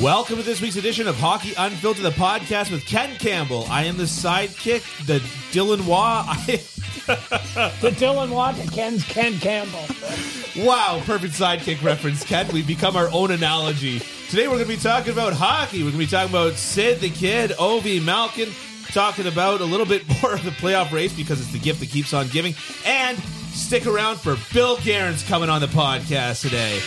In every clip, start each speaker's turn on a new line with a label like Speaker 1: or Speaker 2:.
Speaker 1: Welcome to this week's edition of Hockey Unfiltered, the podcast with Ken Campbell. I am the sidekick, the Dylan Waugh. I,
Speaker 2: The Dylan Waugh to Ken's Ken Campbell.
Speaker 1: wow, perfect sidekick reference, Ken. We've become our own analogy. Today we're going to be talking about hockey. We're going to be talking about Sid the Kid, Ovi Malkin, talking about a little bit more of the playoff race because it's the gift that keeps on giving. And stick around for Bill Guerin's coming on the podcast today.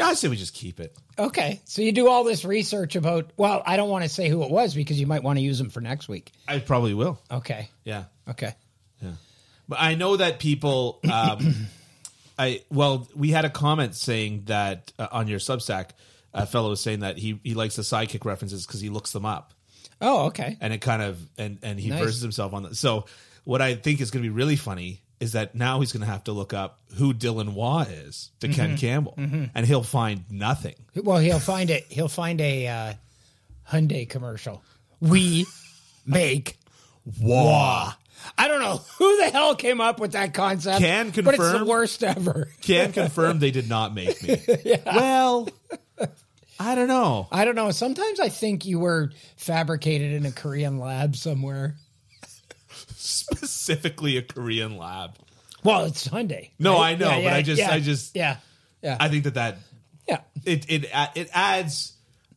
Speaker 1: Yeah, I say we just keep it.
Speaker 2: Okay, so you do all this research about. Well, I don't want to say who it was because you might want to use them for next week.
Speaker 1: I probably will.
Speaker 2: Okay,
Speaker 1: Yeah.
Speaker 2: okay. Yeah.
Speaker 1: But I know that people. Um, I well, we had a comment saying that uh, on your Substack, a fellow was saying that he he likes the sidekick references because he looks them up
Speaker 2: Oh, okay.
Speaker 1: and it kind of and and he
Speaker 2: Nice.
Speaker 1: verses himself on that. So what I think is going to be really funny is that now he's going to have to look up who Dylan Waugh is to
Speaker 2: Mm-hmm.
Speaker 1: Ken Campbell, and he'll find nothing.
Speaker 2: Well, he'll find it. He'll find a uh, Hyundai commercial. We make
Speaker 1: Waugh
Speaker 2: I don't know who the hell came up with that concept.
Speaker 1: Can
Speaker 2: but it's the
Speaker 1: confirm.
Speaker 2: worst ever.
Speaker 1: can confirm they did not make me. Well, I don't know.
Speaker 2: I don't know. Sometimes I think you were fabricated in a Korean lab somewhere.
Speaker 1: Specifically, a Korean lab.
Speaker 2: Well, it's Hyundai.
Speaker 1: No,
Speaker 2: right?
Speaker 1: I know, but I just- I just-
Speaker 2: yeah, yeah,
Speaker 1: I think that that
Speaker 2: yeah.
Speaker 1: it it it adds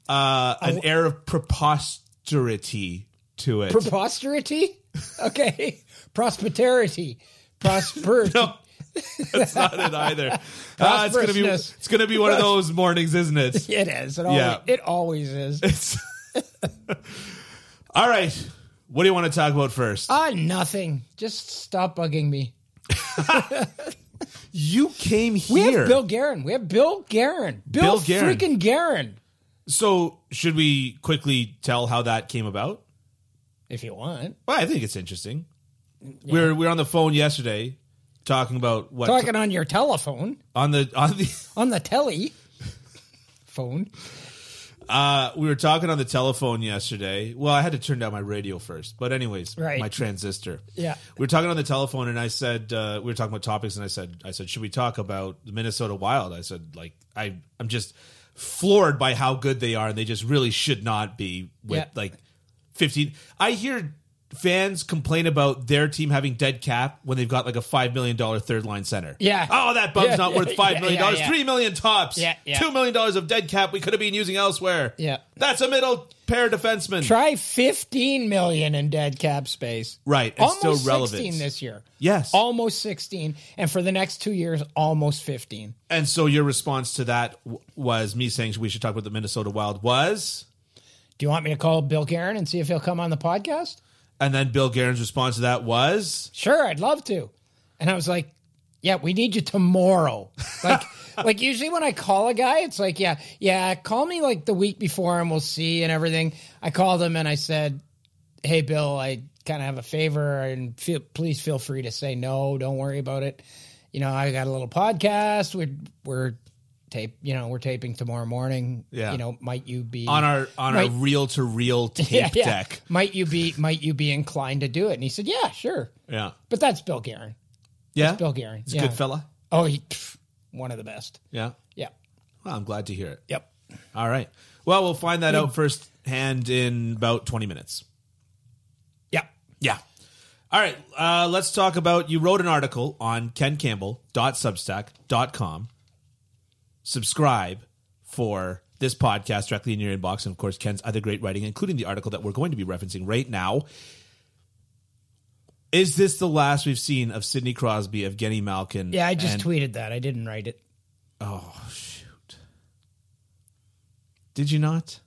Speaker 1: uh, an air of preposterity to it.
Speaker 2: Preposterity? Okay. Prosperity. Prosperity.
Speaker 1: no, that's not it either. Uh, it's gonna be it's gonna be one of those mornings, isn't it?
Speaker 2: It is. It,
Speaker 1: Yeah.
Speaker 2: always, it always is.
Speaker 1: It's all right. What do you want to talk about first?
Speaker 2: Ah, nothing. Just stop bugging me.
Speaker 1: you came here.
Speaker 2: We have Bill Guerin. We have Bill Guerin. Bill,
Speaker 1: Bill Guerin.
Speaker 2: freaking Guerin.
Speaker 1: so should we quickly tell how that came about?
Speaker 2: If you want.
Speaker 1: Well, I think it's interesting. We were we were on the phone yesterday talking about what
Speaker 2: Talking on your telephone,
Speaker 1: on the on the
Speaker 2: on the telly phone.
Speaker 1: Uh, we were talking on the telephone yesterday. Well, I had to turn down my radio first, but anyways,
Speaker 2: Right.
Speaker 1: my transistor.
Speaker 2: Yeah.
Speaker 1: we were talking on the telephone, and I said uh, we were talking about topics, and I said, I said, should we talk about the Minnesota Wild? I said, like, I, I'm just floored by how good they are, and they just really should not be with
Speaker 2: Yeah.
Speaker 1: like 15. I hear fans complain about their team having dead cap when they've got like a five million dollar third line center.
Speaker 2: Yeah.
Speaker 1: Oh, that bum's
Speaker 2: Yeah,
Speaker 1: not worth five
Speaker 2: yeah,
Speaker 1: million
Speaker 2: yeah,
Speaker 1: dollars.
Speaker 2: yeah.
Speaker 1: Three million tops.
Speaker 2: Yeah, yeah.
Speaker 1: Two million dollars of dead cap we could have been using elsewhere.
Speaker 2: Yeah.
Speaker 1: That's a middle pair defenseman.
Speaker 2: Try 15 million in dead cap space.
Speaker 1: Right,
Speaker 2: Almost
Speaker 1: still relevant.
Speaker 2: 16 this year.
Speaker 1: Yes.
Speaker 2: Almost 16. And for the next two years, almost 15.
Speaker 1: and so your response to that w- was me saying we should talk about the Minnesota Wild was,
Speaker 2: Do you want me to call Bill Guerin and see if he'll come on the podcast?
Speaker 1: And then Bill Guerin's response to that was,
Speaker 2: Sure, I'd love to. And I was like, yeah, we need you tomorrow. Like, like usually when I call a guy, it's like, yeah, yeah, call me like the week before and we'll see and everything. I called him and I said, hey, Bill, I kind of have a favor and feel, please feel free to say no. Don't worry about it. You know, I got a little podcast. We're, we're tape, you know, we're taping tomorrow morning.
Speaker 1: Yeah.
Speaker 2: You know, might you be
Speaker 1: on our on
Speaker 2: Right.
Speaker 1: our reel to reel tape
Speaker 2: yeah, yeah.
Speaker 1: deck.
Speaker 2: Might you be, might you be inclined to do it? And he said, yeah, sure.
Speaker 1: Yeah,
Speaker 2: But that's Bill Guerin.
Speaker 1: yeah.
Speaker 2: Bill Guerin.
Speaker 1: He's a good fella.
Speaker 2: Oh, he, pff, one of the best.
Speaker 1: Yeah.
Speaker 2: Yeah.
Speaker 1: Well, I'm glad to hear it.
Speaker 2: Yep.
Speaker 1: All right. Well, we'll find that out firsthand in about 20 minutes.
Speaker 2: Yep.
Speaker 1: Yeah. All right. Uh, let's talk about you wrote an article on kencampbell.substack.com. Subscribe for this podcast directly in your inbox. And of course, Ken's other great writing, including the article that we're going to be referencing right now. Is this the last we've seen of Sidney Crosby, Evgeny Malkin?
Speaker 2: Yeah, I just
Speaker 1: and-
Speaker 2: tweeted that. I didn't write it.
Speaker 1: Oh, shoot. Did you not?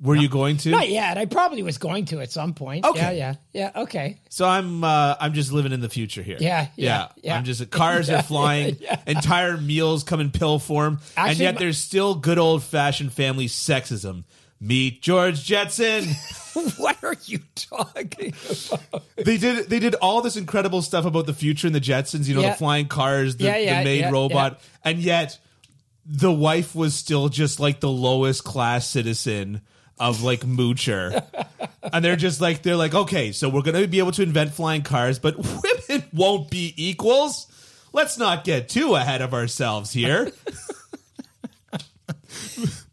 Speaker 1: Were you going to?
Speaker 2: Not yet. I probably was going to at some point.
Speaker 1: Okay.
Speaker 2: Yeah, yeah, yeah. Okay.
Speaker 1: So I'm uh, I'm just living in the future here.
Speaker 2: Yeah, yeah, yeah.
Speaker 1: I'm just cars are flying, entire meals come in pill form, and yet there's still good old fashioned family sexism. Meet George Jetson.
Speaker 2: what are you talking about?
Speaker 1: they did they did all this incredible stuff about the future in the Jetsons. You know,
Speaker 2: Yeah.
Speaker 1: the flying cars, the,
Speaker 2: Yeah, yeah,
Speaker 1: the maid
Speaker 2: yeah,
Speaker 1: robot, and yet the wife was still just like the lowest class citizen of like moocher. and they're just like they're like, okay, so we're gonna be able to invent flying cars, but women won't be equals. let's not get too ahead of ourselves here.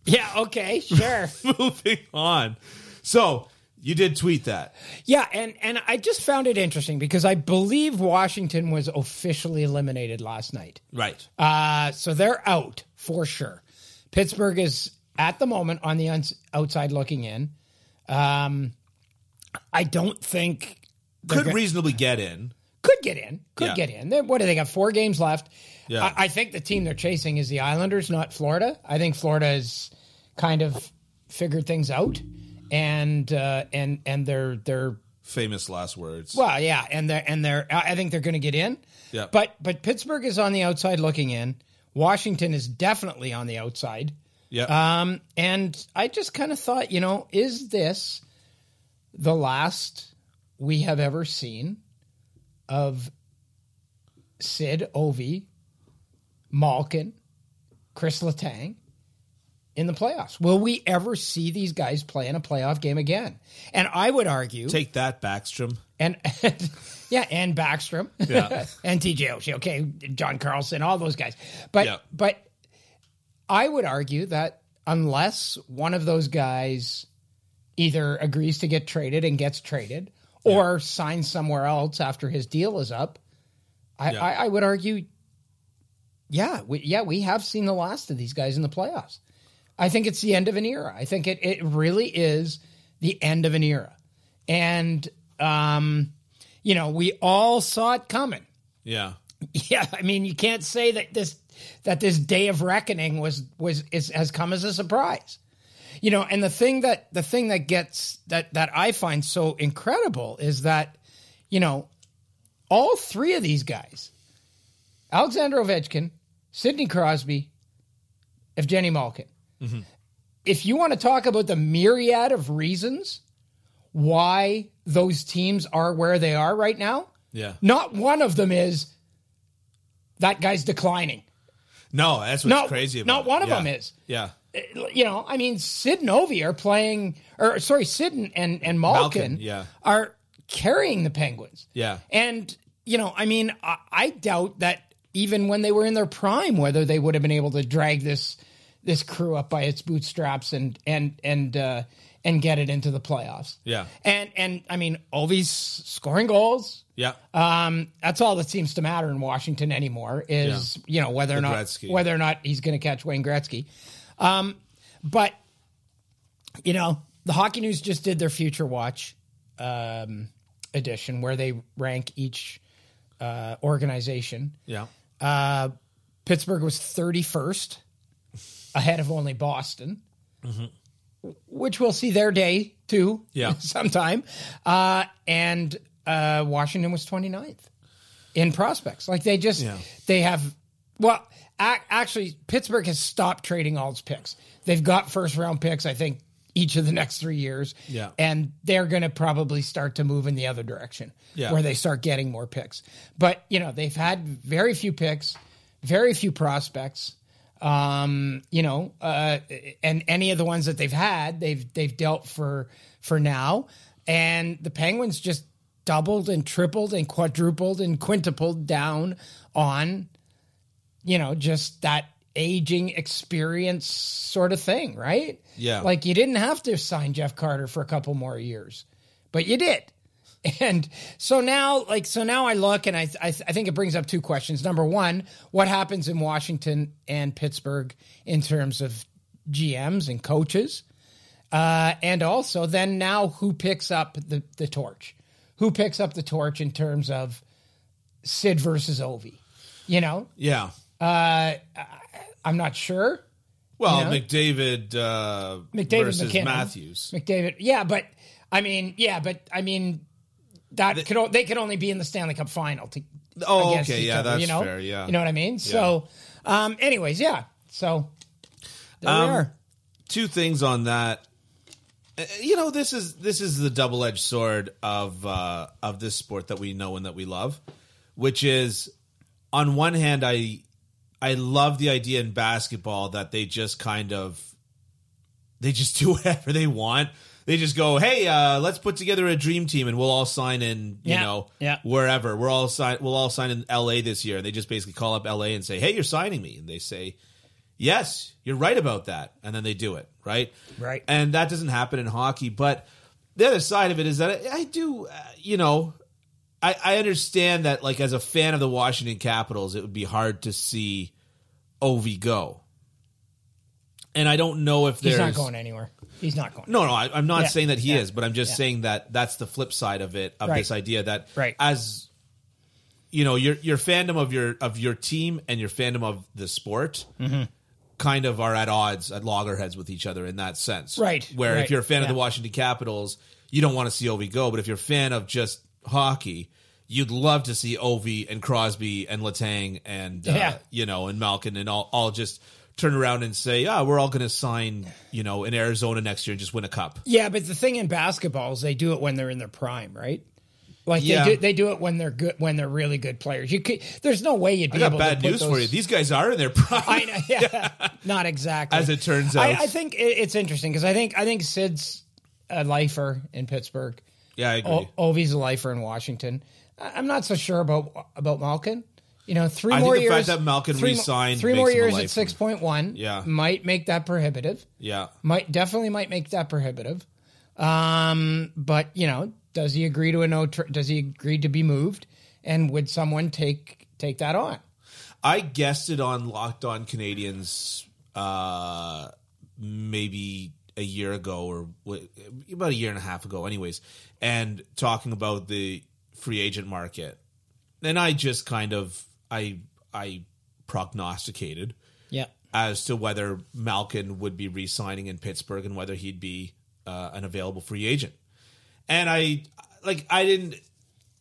Speaker 2: Yeah, okay, sure.
Speaker 1: Moving on. So you did tweet that.
Speaker 2: yeah, and and I just found it interesting because I believe Washington was officially eliminated last night.
Speaker 1: Right.
Speaker 2: Uh, so they're out for sure. Pittsburgh is at the moment on the uns- outside looking in. Um, I don't think they're
Speaker 1: Could reasonably get in.
Speaker 2: could get in. Could
Speaker 1: Yeah.
Speaker 2: get in. They, what do they got? Four games left.
Speaker 1: Yeah.
Speaker 2: I, I think the team they're chasing is the Islanders, not Florida. I think Florida has kind of figured things out, and uh, and and they're they're
Speaker 1: Famous last words.
Speaker 2: well, yeah, and they're and they're. I I think they're going to get in.
Speaker 1: Yeah.
Speaker 2: But but Pittsburgh is on the outside looking in. Washington is definitely on the outside.
Speaker 1: Yeah.
Speaker 2: Um, and I just kind of thought, you know, is this the last we have ever seen of Sid Ovi, Malkin, Chris Letang in the playoffs? Will we ever see these guys play in a playoff game again? And I would argue,
Speaker 1: Take that, Backstrom.
Speaker 2: and, yeah, and Backstrom,
Speaker 1: Yeah.
Speaker 2: and TJ Oshie, okay, John Carlson, all those guys. But
Speaker 1: Yeah.
Speaker 2: but I would argue that unless one of those guys either agrees to get traded and gets traded, or signs somewhere else after his deal is up, I,
Speaker 1: Yeah.
Speaker 2: I, I would argue, yeah, we, yeah, we have seen the last of these guys in the playoffs. I think it's the end of an era. I think it it really is the end of an era, and um, you know, we all saw it coming.
Speaker 1: Yeah.
Speaker 2: Yeah, I mean, you can't say that this that this day of reckoning was was is, has come as a surprise. You know, and the thing that the thing that gets that that I find so incredible is that you know all three of these guys, Alexander Ovechkin, Sidney Crosby, Evgeny Malkin. Mm-hmm. If you want to talk about the myriad of reasons why those teams are where they are right now,
Speaker 1: Yeah.
Speaker 2: not one of them is that guy's declining.
Speaker 1: No, that's what's
Speaker 2: No,
Speaker 1: crazy about it.
Speaker 2: not one of
Speaker 1: Yeah.
Speaker 2: them is.
Speaker 1: Yeah.
Speaker 2: You know, I mean, Sid and Ovi are playing, or sorry, Sid and, and, and Malkin,
Speaker 1: Malkin, yeah.
Speaker 2: are carrying the Penguins.
Speaker 1: Yeah.
Speaker 2: And, you know, I mean, I, I doubt that even when they were in their prime, whether they would have been able to drag this this crew up by its bootstraps and and and uh, and get it into the playoffs.
Speaker 1: Yeah.
Speaker 2: And and I mean, Ovi's scoring goals.
Speaker 1: Yeah.
Speaker 2: Um, that's all that seems to matter in Washington anymore is you know whether or not
Speaker 1: Gretzky.
Speaker 2: whether or not he's going to catch Wayne Gretzky. Um, but you know the Hockey News just did their Future Watch um, edition where they rank each uh, organization.
Speaker 1: yeah.
Speaker 2: Uh, Pittsburgh was thirty first, ahead of only Boston, which we'll see their day too.
Speaker 1: Yeah.
Speaker 2: sometime. Uh, and uh, Washington was 29th in prospects. Like they just
Speaker 1: Yeah.
Speaker 2: they have well, ac- actually, Pittsburgh has stopped trading all its picks. They've got first round picks. I think each of the next three years.
Speaker 1: Yeah.
Speaker 2: and they're going to probably start to move in the other direction
Speaker 1: Yeah.
Speaker 2: where they start getting more picks. But you know, they've had very few picks, very few prospects. Um, you know, uh, and any of the ones that they've had, they've they've dealt for for now. And the Penguins just doubled and tripled and quadrupled and quintupled down on, you know, just that aging experience sort of thing, right?
Speaker 1: Yeah.
Speaker 2: Like you didn't have to sign Jeff Carter for a couple more years, but you did. And so now, like, so now I look and I, I, I think it brings up two questions. Number one, what happens in Washington and Pittsburgh in terms of GMs and coaches? Uh, and also, then now who picks up the, the torch? Who picks up the torch in terms of Sid versus Ovi? You know,
Speaker 1: Yeah.
Speaker 2: I'm not sure.
Speaker 1: Well,
Speaker 2: You know?
Speaker 1: McDavid, uh,
Speaker 2: McDavid
Speaker 1: versus
Speaker 2: MacKinnon.
Speaker 1: Matthews.
Speaker 2: McDavid. Yeah, but I mean, yeah, but I mean, that could o- they could only be in the Stanley Cup final. To,
Speaker 1: Oh, okay, yeah,
Speaker 2: other,
Speaker 1: that's
Speaker 2: you know?
Speaker 1: fair, yeah.
Speaker 2: you know what I mean. So, um, anyways, yeah. So there
Speaker 1: Um,
Speaker 2: we are.
Speaker 1: Two things on that. You know, this is this is the double edged sword of uh, of this sport that we know and that we love, which is on one hand, I I love the idea in basketball that they just kind of they just do whatever they want. they just go, "Hey, uh, let's put together a dream team, and we'll all sign in, you
Speaker 2: Yeah,
Speaker 1: know,
Speaker 2: yeah.
Speaker 1: wherever. We're all sign. We'll all sign in L.A. this year." And they just basically call up L.A. and say, "Hey, you're signing me," and they say, "Yes, you're right about that," and then they do it, right?
Speaker 2: Right.
Speaker 1: And that doesn't happen in hockey, but the other side of it is that I, I do, uh, you know, I, I understand that, like, as a fan of the Washington Capitals, it would be hard to see Ovi go. And I don't know if
Speaker 2: He's not going anywhere. He's not going.
Speaker 1: no, no, I, I'm not
Speaker 2: Yeah,
Speaker 1: saying that he
Speaker 2: yeah,
Speaker 1: is, but I'm just
Speaker 2: yeah.
Speaker 1: saying that that's the flip side of it of
Speaker 2: Right.
Speaker 1: this idea that
Speaker 2: Right.
Speaker 1: as you know, your your fandom of your of your team and your fandom of the sport
Speaker 2: Mm-hmm.
Speaker 1: Kind of are at odds at loggerheads with each other in that sense,
Speaker 2: Right,
Speaker 1: Where if you're a fan of the. Washington Capitals, you don't want to see Ovi go, but if you're a fan of just hockey. You'd love to see Ovi and Crosby and Letang and uh,
Speaker 2: Yeah.
Speaker 1: you know and Malkin and all all just turn around and say, "Yeah, we're all going to sign you know in Arizona next year and just win a cup."
Speaker 2: Yeah, but the thing in basketball is they do it when they're in their prime, right? Like
Speaker 1: Yeah.
Speaker 2: they do, they do it when they're good, when they're really good players. You could, there's no way you'd be
Speaker 1: I got
Speaker 2: able
Speaker 1: bad
Speaker 2: to
Speaker 1: news
Speaker 2: those,
Speaker 1: for you. These guys are in their prime.
Speaker 2: I know, yeah, not exactly.
Speaker 1: As it turns out.
Speaker 2: I think it's interesting because I think I think Sid's a lifer in Pittsburgh.
Speaker 1: yeah, I agree.
Speaker 2: O- Ovi's a lifer in Washington. I- I'm not so sure about about Malkin. You know, three
Speaker 1: I think
Speaker 2: more
Speaker 1: the
Speaker 2: years.
Speaker 1: fact that Malkin
Speaker 2: three,
Speaker 1: re-signed
Speaker 2: three more years at six point one.
Speaker 1: Yeah.
Speaker 2: might make that prohibitive.
Speaker 1: yeah,
Speaker 2: Might definitely might make that prohibitive. Um, but you know, does he agree to a no? Tr- does he agree to be moved? And would someone take take that on?
Speaker 1: I guessed it on Locked On Canadiens uh, maybe a year ago or about a year and a half ago, anyways, and talking about the free agent market. And I just kind of I I prognosticated
Speaker 2: Yeah.
Speaker 1: as to whether Malkin would be re-signing in Pittsburgh and whether he'd be uh, an available free agent. And I like I didn't.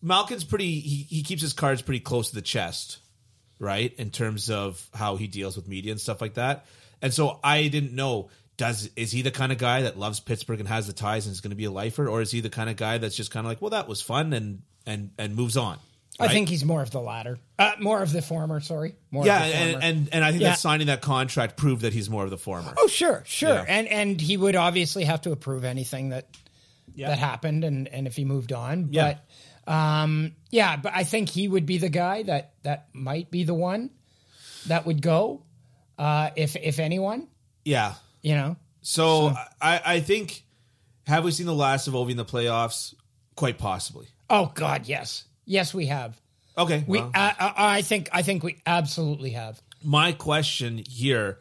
Speaker 1: Malkin's pretty. He he keeps his cards pretty close to the chest, right? In terms of how he deals with media and stuff like that. And so I didn't know. Does is he the kind of guy that loves Pittsburgh and has the ties and is going to be a lifer, or is he the kind of guy that's just kind of like, well, that was fun and and and moves on?
Speaker 2: I think he's more of the latter. Uh, more of the former. Sorry. More
Speaker 1: Yeah,
Speaker 2: of the former.
Speaker 1: and, and and I think
Speaker 2: Yeah.
Speaker 1: that signing that contract proved that he's more of the former.
Speaker 2: Oh, sure, sure,
Speaker 1: Yeah.
Speaker 2: and and he would obviously have to approve anything that
Speaker 1: Yeah.
Speaker 2: that happened, and and if he moved on,
Speaker 1: Yeah.
Speaker 2: but um, yeah, but I think he would be the guy that that might be the one that would go, uh, if if anyone,
Speaker 1: Yeah,
Speaker 2: you know,
Speaker 1: So, I, I think have we seen the last of Ovi in the playoffs? Quite possibly.
Speaker 2: oh God, yes, yes, we have.
Speaker 1: Okay.
Speaker 2: We,
Speaker 1: well,
Speaker 2: I, I I think, I think we absolutely have.
Speaker 1: my question here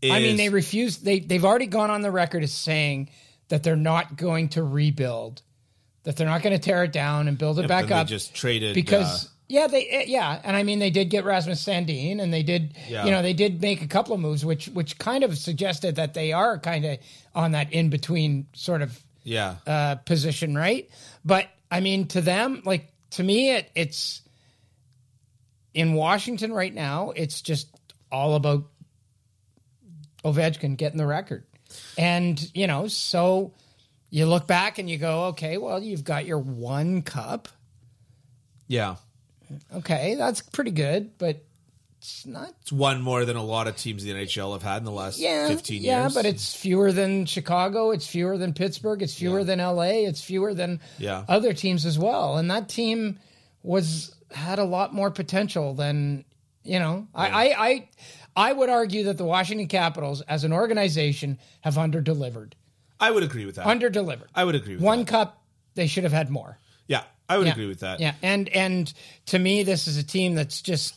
Speaker 1: is
Speaker 2: I mean, they refuse. They they've already gone on the record as saying that they're not going to rebuild, that they're not going to tear it down and build it back up.
Speaker 1: just traded
Speaker 2: because
Speaker 1: uh,
Speaker 2: yeah, they eh, yeah, and I mean they did get Rasmus Sandin, and they did
Speaker 1: Yeah.
Speaker 2: you know they did make a couple of moves, which which kind of suggested that they are kind of on that in between sort of
Speaker 1: yeah.
Speaker 2: uh, position, right? But I mean, to them, like to me, it it's in Washington right now. It's just all about Ovechkin getting the record, and you know, so you look back and you go, okay, well, you've got your one cup.
Speaker 1: yeah.
Speaker 2: Okay, that's pretty good, but it's not.
Speaker 1: It's one more than a lot of teams in the NHL have had in the last
Speaker 2: Yeah,
Speaker 1: 15
Speaker 2: yeah,
Speaker 1: years.
Speaker 2: but it's fewer than Chicago. It's fewer than Pittsburgh. It's fewer
Speaker 1: Yeah.
Speaker 2: than LA. It's fewer than
Speaker 1: Yeah.
Speaker 2: other teams as well. And that team was had a lot more potential than you know. I, I I I would argue that the Washington Capitals, as an organization, have underdelivered.
Speaker 1: I would agree with that.
Speaker 2: Underdelivered.
Speaker 1: I would agree with that.
Speaker 2: One
Speaker 1: that.
Speaker 2: cup, they should have had more.
Speaker 1: Yeah, I would
Speaker 2: Yeah.
Speaker 1: agree with that.
Speaker 2: Yeah, and and to me, this is a team that's just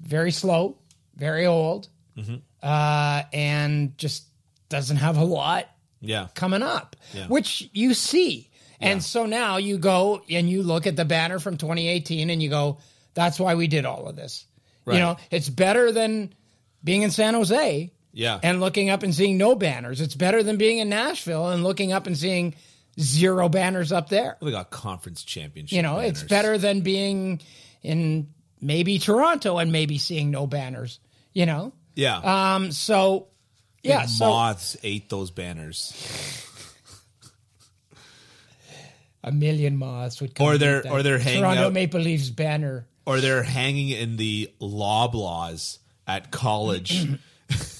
Speaker 2: very slow, very old,
Speaker 1: Mm-hmm.
Speaker 2: uh, and just doesn't have a lot
Speaker 1: Yeah.
Speaker 2: coming up,
Speaker 1: Yeah.
Speaker 2: which you see. And so now you go and you look at the banner from 2018 and you go, that's why we did all of this.
Speaker 1: Right.
Speaker 2: You know, it's better than being in San Jose
Speaker 1: Yeah.
Speaker 2: and looking up and seeing no banners. It's better than being in Nashville and looking up and seeing zero banners up there.
Speaker 1: we got conference championship.
Speaker 2: You know, it's better than being in maybe Toronto and maybe seeing no banners. You know,
Speaker 1: Yeah.
Speaker 2: um, so yeah, so
Speaker 1: moths ate those banners.
Speaker 2: a million moths would come.
Speaker 1: Or they're- or they're hanging
Speaker 2: Toronto
Speaker 1: out-
Speaker 2: Maple Leafs banner.
Speaker 1: Or they're hanging in the Loblaws at college.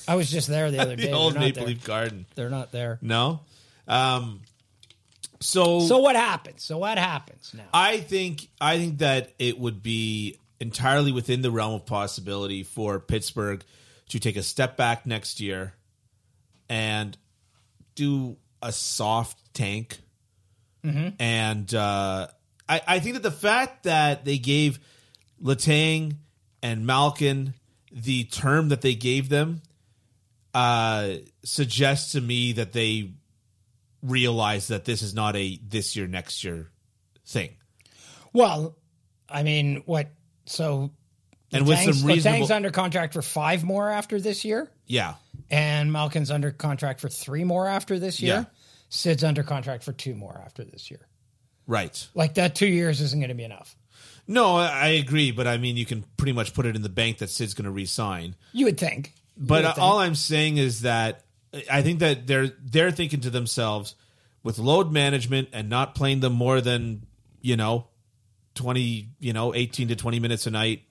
Speaker 2: I was just there the other day.
Speaker 1: the old
Speaker 2: they're, not
Speaker 1: Maple
Speaker 2: there.
Speaker 1: Leaf Garden.
Speaker 2: they're not there.
Speaker 1: No? Um, So,
Speaker 2: So what happens? So what happens now?
Speaker 1: I think I think that it would be entirely within the realm of possibility for Pittsburgh to take a step back next year and do a soft tank. And uh, I, I think that the fact that they gave Letang and Malkin the term that they gave them uh, suggests to me that they realize that this is not a this year next year thing.
Speaker 2: Well, I mean, what? So
Speaker 1: And with some reasonable,
Speaker 2: Letang's under contract for five more after this year,
Speaker 1: yeah,
Speaker 2: and Malkin's under contract for three more after this year.
Speaker 1: Yeah.
Speaker 2: Sid's under contract for two more after this year.
Speaker 1: right.
Speaker 2: Like that, two years isn't going to be enough.
Speaker 1: No, I agree, but I mean, you can pretty much put it in the bank that Sid's going to resign.
Speaker 2: You would think.
Speaker 1: But
Speaker 2: would think.
Speaker 1: all I'm saying is that I think that they're they're thinking to themselves with load management and not playing them more than you know twenty, you know, eighteen to twenty minutes a night.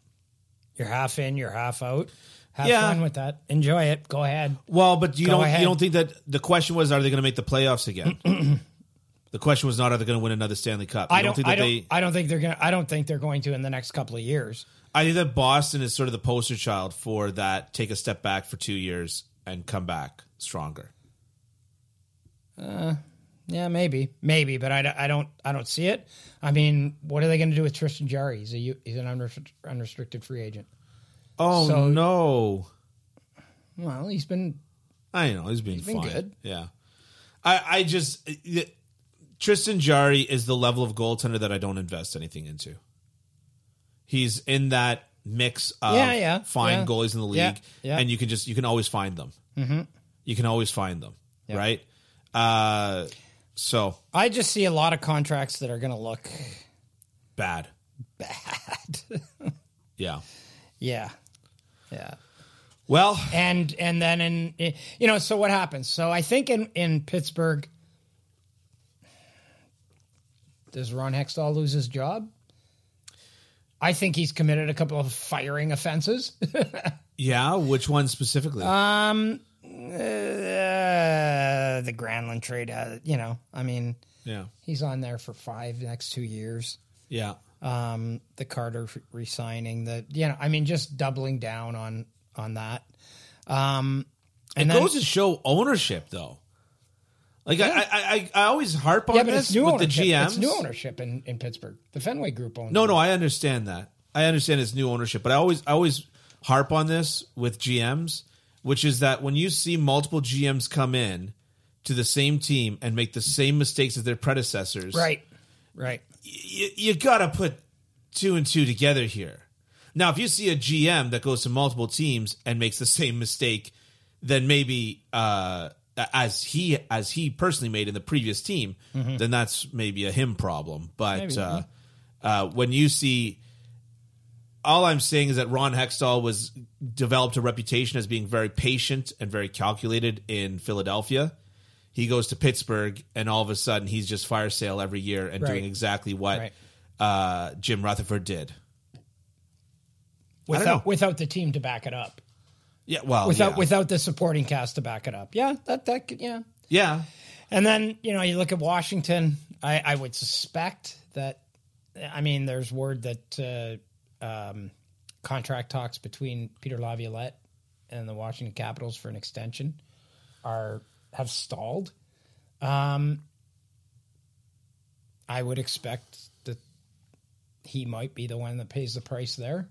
Speaker 2: you're half in, you're half out. Have
Speaker 1: Yeah.
Speaker 2: fun with that. Enjoy it. Go ahead.
Speaker 1: Well, but you
Speaker 2: Go
Speaker 1: don't
Speaker 2: ahead.
Speaker 1: you don't think that the question was are they going to make the playoffs again? the question was not are they going to win another Stanley Cup. You
Speaker 2: I don't.
Speaker 1: think
Speaker 2: I don't.
Speaker 1: they.
Speaker 2: I don't think they're gonna. I don't think they're going to in the next couple of years.
Speaker 1: I think that Boston is sort of the poster child for that. Take a step back for two years and come back stronger.
Speaker 2: Uh, yeah, maybe, maybe, but I, don't- I don't. I don't see it. I mean, what are they going to do with Tristan Jarry? He's a he's an unrestricted, free agent.
Speaker 1: Oh
Speaker 2: So-
Speaker 1: no!
Speaker 2: Well, he's been
Speaker 1: I know he's
Speaker 2: been
Speaker 1: fine.
Speaker 2: good.
Speaker 1: Yeah, I I just Tristan Jarry is the level of goaltender that I don't invest anything into. He's in that mix of
Speaker 2: Yeah, yeah,
Speaker 1: fine
Speaker 2: yeah.
Speaker 1: goalies in the league, and you can just you can always find them. Mm-hmm. You can always find them, right? Uh, so
Speaker 2: I just see a lot of contracts that are going to look
Speaker 1: bad.
Speaker 2: bad.
Speaker 1: Yeah.
Speaker 2: yeah, yeah.
Speaker 1: Well,
Speaker 2: and and then in you know so what happens so i think in in pittsburgh does ron hextall lose his job i think he's committed a couple of firing offenses
Speaker 1: yeah. Which one specifically?
Speaker 2: um uh, the granlund trade uh, you know i mean
Speaker 1: yeah.
Speaker 2: he's on there for five next two years
Speaker 1: Yeah.
Speaker 2: um, the Carter resigning, the you know, I mean, just doubling down on on that. Um,
Speaker 1: It
Speaker 2: and then,
Speaker 1: goes to show ownership, though. Like I, I, I, I always harp on
Speaker 2: yeah, but
Speaker 1: this
Speaker 2: it's new
Speaker 1: with
Speaker 2: ownership.
Speaker 1: the GMs.
Speaker 2: It's new ownership in, in Pittsburgh. The Fenway Group owns.
Speaker 1: No,
Speaker 2: it.
Speaker 1: no, I understand that. I understand it's new ownership, but I always, I always harp on this with GMs, which is that when you see multiple GMs come in to the same team and make the same mistakes as their predecessors,
Speaker 2: right, right.
Speaker 1: you, you got to put two and two together here. Now, if you see a GM that goes to multiple teams and makes the same mistake, then maybe uh, as he as he personally made in the previous team, then that's maybe a him problem. But
Speaker 2: Maybe,
Speaker 1: uh, uh, when you see, all I'm saying is that Ron Hextall was developed a reputation as being very patient and very calculated in Philadelphia. He goes to Pittsburgh, and all of a sudden, he's just fire sale every year and
Speaker 2: Right.
Speaker 1: doing exactly what
Speaker 2: Right.
Speaker 1: uh, Jim Rutherford did.
Speaker 2: Without without the team to back it up,
Speaker 1: Yeah, well,
Speaker 2: without
Speaker 1: yeah.
Speaker 2: without the supporting cast to back it up. Yeah, that that could, yeah.
Speaker 1: yeah,
Speaker 2: And then you know you look at Washington. I, I would suspect that. I mean, there's word that uh, um, contract talks between Peter Laviolette and the Washington Capitals for an extension are have stalled. Um, I would expect that he might be the one that pays the price there.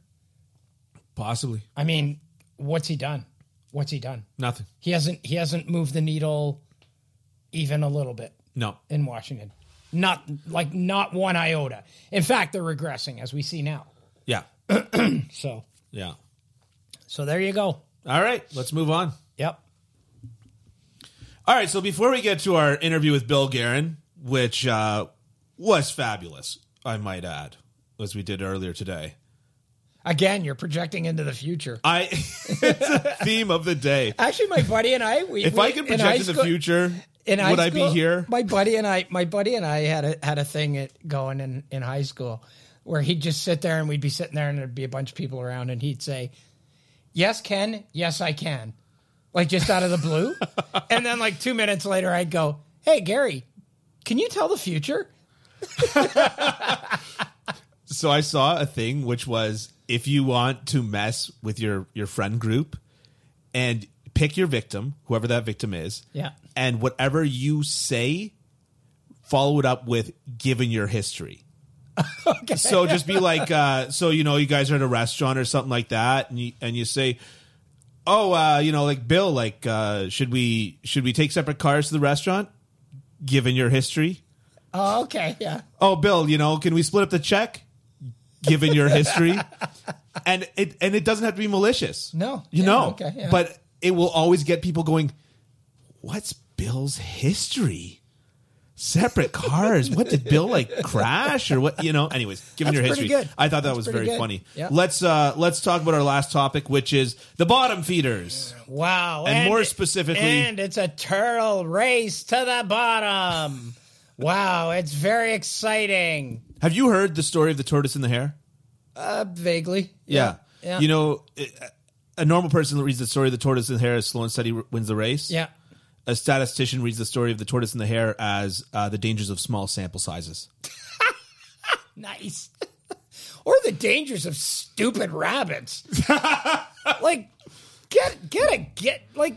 Speaker 1: possibly
Speaker 2: I mean, what's he done? What's he done?
Speaker 1: nothing.
Speaker 2: He hasn't. He hasn't moved the needle even a little bit
Speaker 1: No,
Speaker 2: in Washington. Not like not one iota. In fact, they're regressing as we see now.
Speaker 1: yeah,
Speaker 2: So,
Speaker 1: yeah.
Speaker 2: so there you go.
Speaker 1: All right, let's move on.
Speaker 2: Yep.
Speaker 1: All right, so before we get to our interview with Bill Guerin, which uh, was fabulous, I might add, as we did earlier today.
Speaker 2: Again, you're projecting into the future.
Speaker 1: I it's a theme of the day.
Speaker 2: Actually, my buddy and I, we,
Speaker 1: If
Speaker 2: we-
Speaker 1: I could project in the
Speaker 2: school-
Speaker 1: future,
Speaker 2: in
Speaker 1: would I be here?
Speaker 2: My buddy and I, my buddy and I had a had a thing at, going in in high school where he'd just sit there and we'd be sitting there and there'd be a bunch of people around and he'd say, "Yes, Ken. Yes, I can," like just out of the blue. and then like two minutes later, I'd go, "Hey, Gary, Can you tell the future?
Speaker 1: So I saw a thing which was if you want to mess with your your friend group and pick your victim, whoever that victim is.
Speaker 2: Yeah.
Speaker 1: And whatever you say, follow it up with given your history.
Speaker 2: Okay.
Speaker 1: So just be like, uh, so you know, you guys are at a restaurant or something like that, and you and you say, "Oh, uh, you know, like Bill, like, uh, should we should we take separate cars to the restaurant?" Given your history,
Speaker 2: Oh, okay. Yeah.
Speaker 1: oh, Bill, you know, can we split up the check? Given your history, and it and it doesn't have to be malicious.
Speaker 2: No.
Speaker 1: you
Speaker 2: Yeah,
Speaker 1: know,
Speaker 2: okay, yeah.
Speaker 1: but it will always get people going. What's Bill's history? Separate cars. What did Bill like crash or what? You know. Anyways, given
Speaker 2: That's
Speaker 1: your history,
Speaker 2: good.
Speaker 1: I thought that
Speaker 2: That's
Speaker 1: was very
Speaker 2: good.
Speaker 1: funny.
Speaker 2: Yeah.
Speaker 1: Let's uh let's talk about our last topic, which is the bottom feeders.
Speaker 2: Wow.
Speaker 1: And more specifically-
Speaker 2: and it's a turtle race to the bottom. wow, it's very exciting.
Speaker 1: Have you heard the story of the tortoise and the hare?
Speaker 2: Uh, vaguely.
Speaker 1: Yeah.
Speaker 2: Yeah.
Speaker 1: You know, a normal person reads the story of the tortoise and the hare as slow and steady wins the race.
Speaker 2: Yeah.
Speaker 1: A statistician reads the story of the tortoise and the hare as uh, the dangers of small sample sizes.
Speaker 2: Nice. or the dangers of stupid rabbits. like, get get a get like.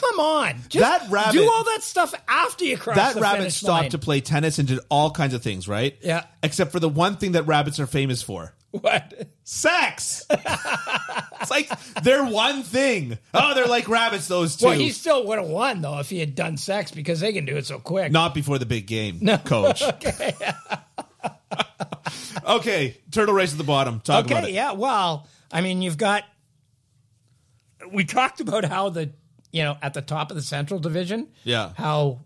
Speaker 2: Come on, Just
Speaker 1: That rabbit-
Speaker 2: Do all that stuff after you cross
Speaker 1: that
Speaker 2: the
Speaker 1: rabbit
Speaker 2: finish
Speaker 1: stopped
Speaker 2: line.
Speaker 1: to play tennis and did all kinds of things, right?
Speaker 2: Yeah.
Speaker 1: Except for the one thing that rabbits are famous for.
Speaker 2: what?
Speaker 1: Sex. it's like they're one thing. Oh, they're like rabbits, those two.
Speaker 2: Well, he still would have won though if he had done sex because they can do it so quick.
Speaker 1: Not before the big game, no. coach. okay. turtle race at the bottom. Talk about
Speaker 2: Okay,
Speaker 1: it.
Speaker 2: yeah. Well, I mean, you've got. We talked about how the you know at the top of the Central Division,
Speaker 1: Yeah.
Speaker 2: how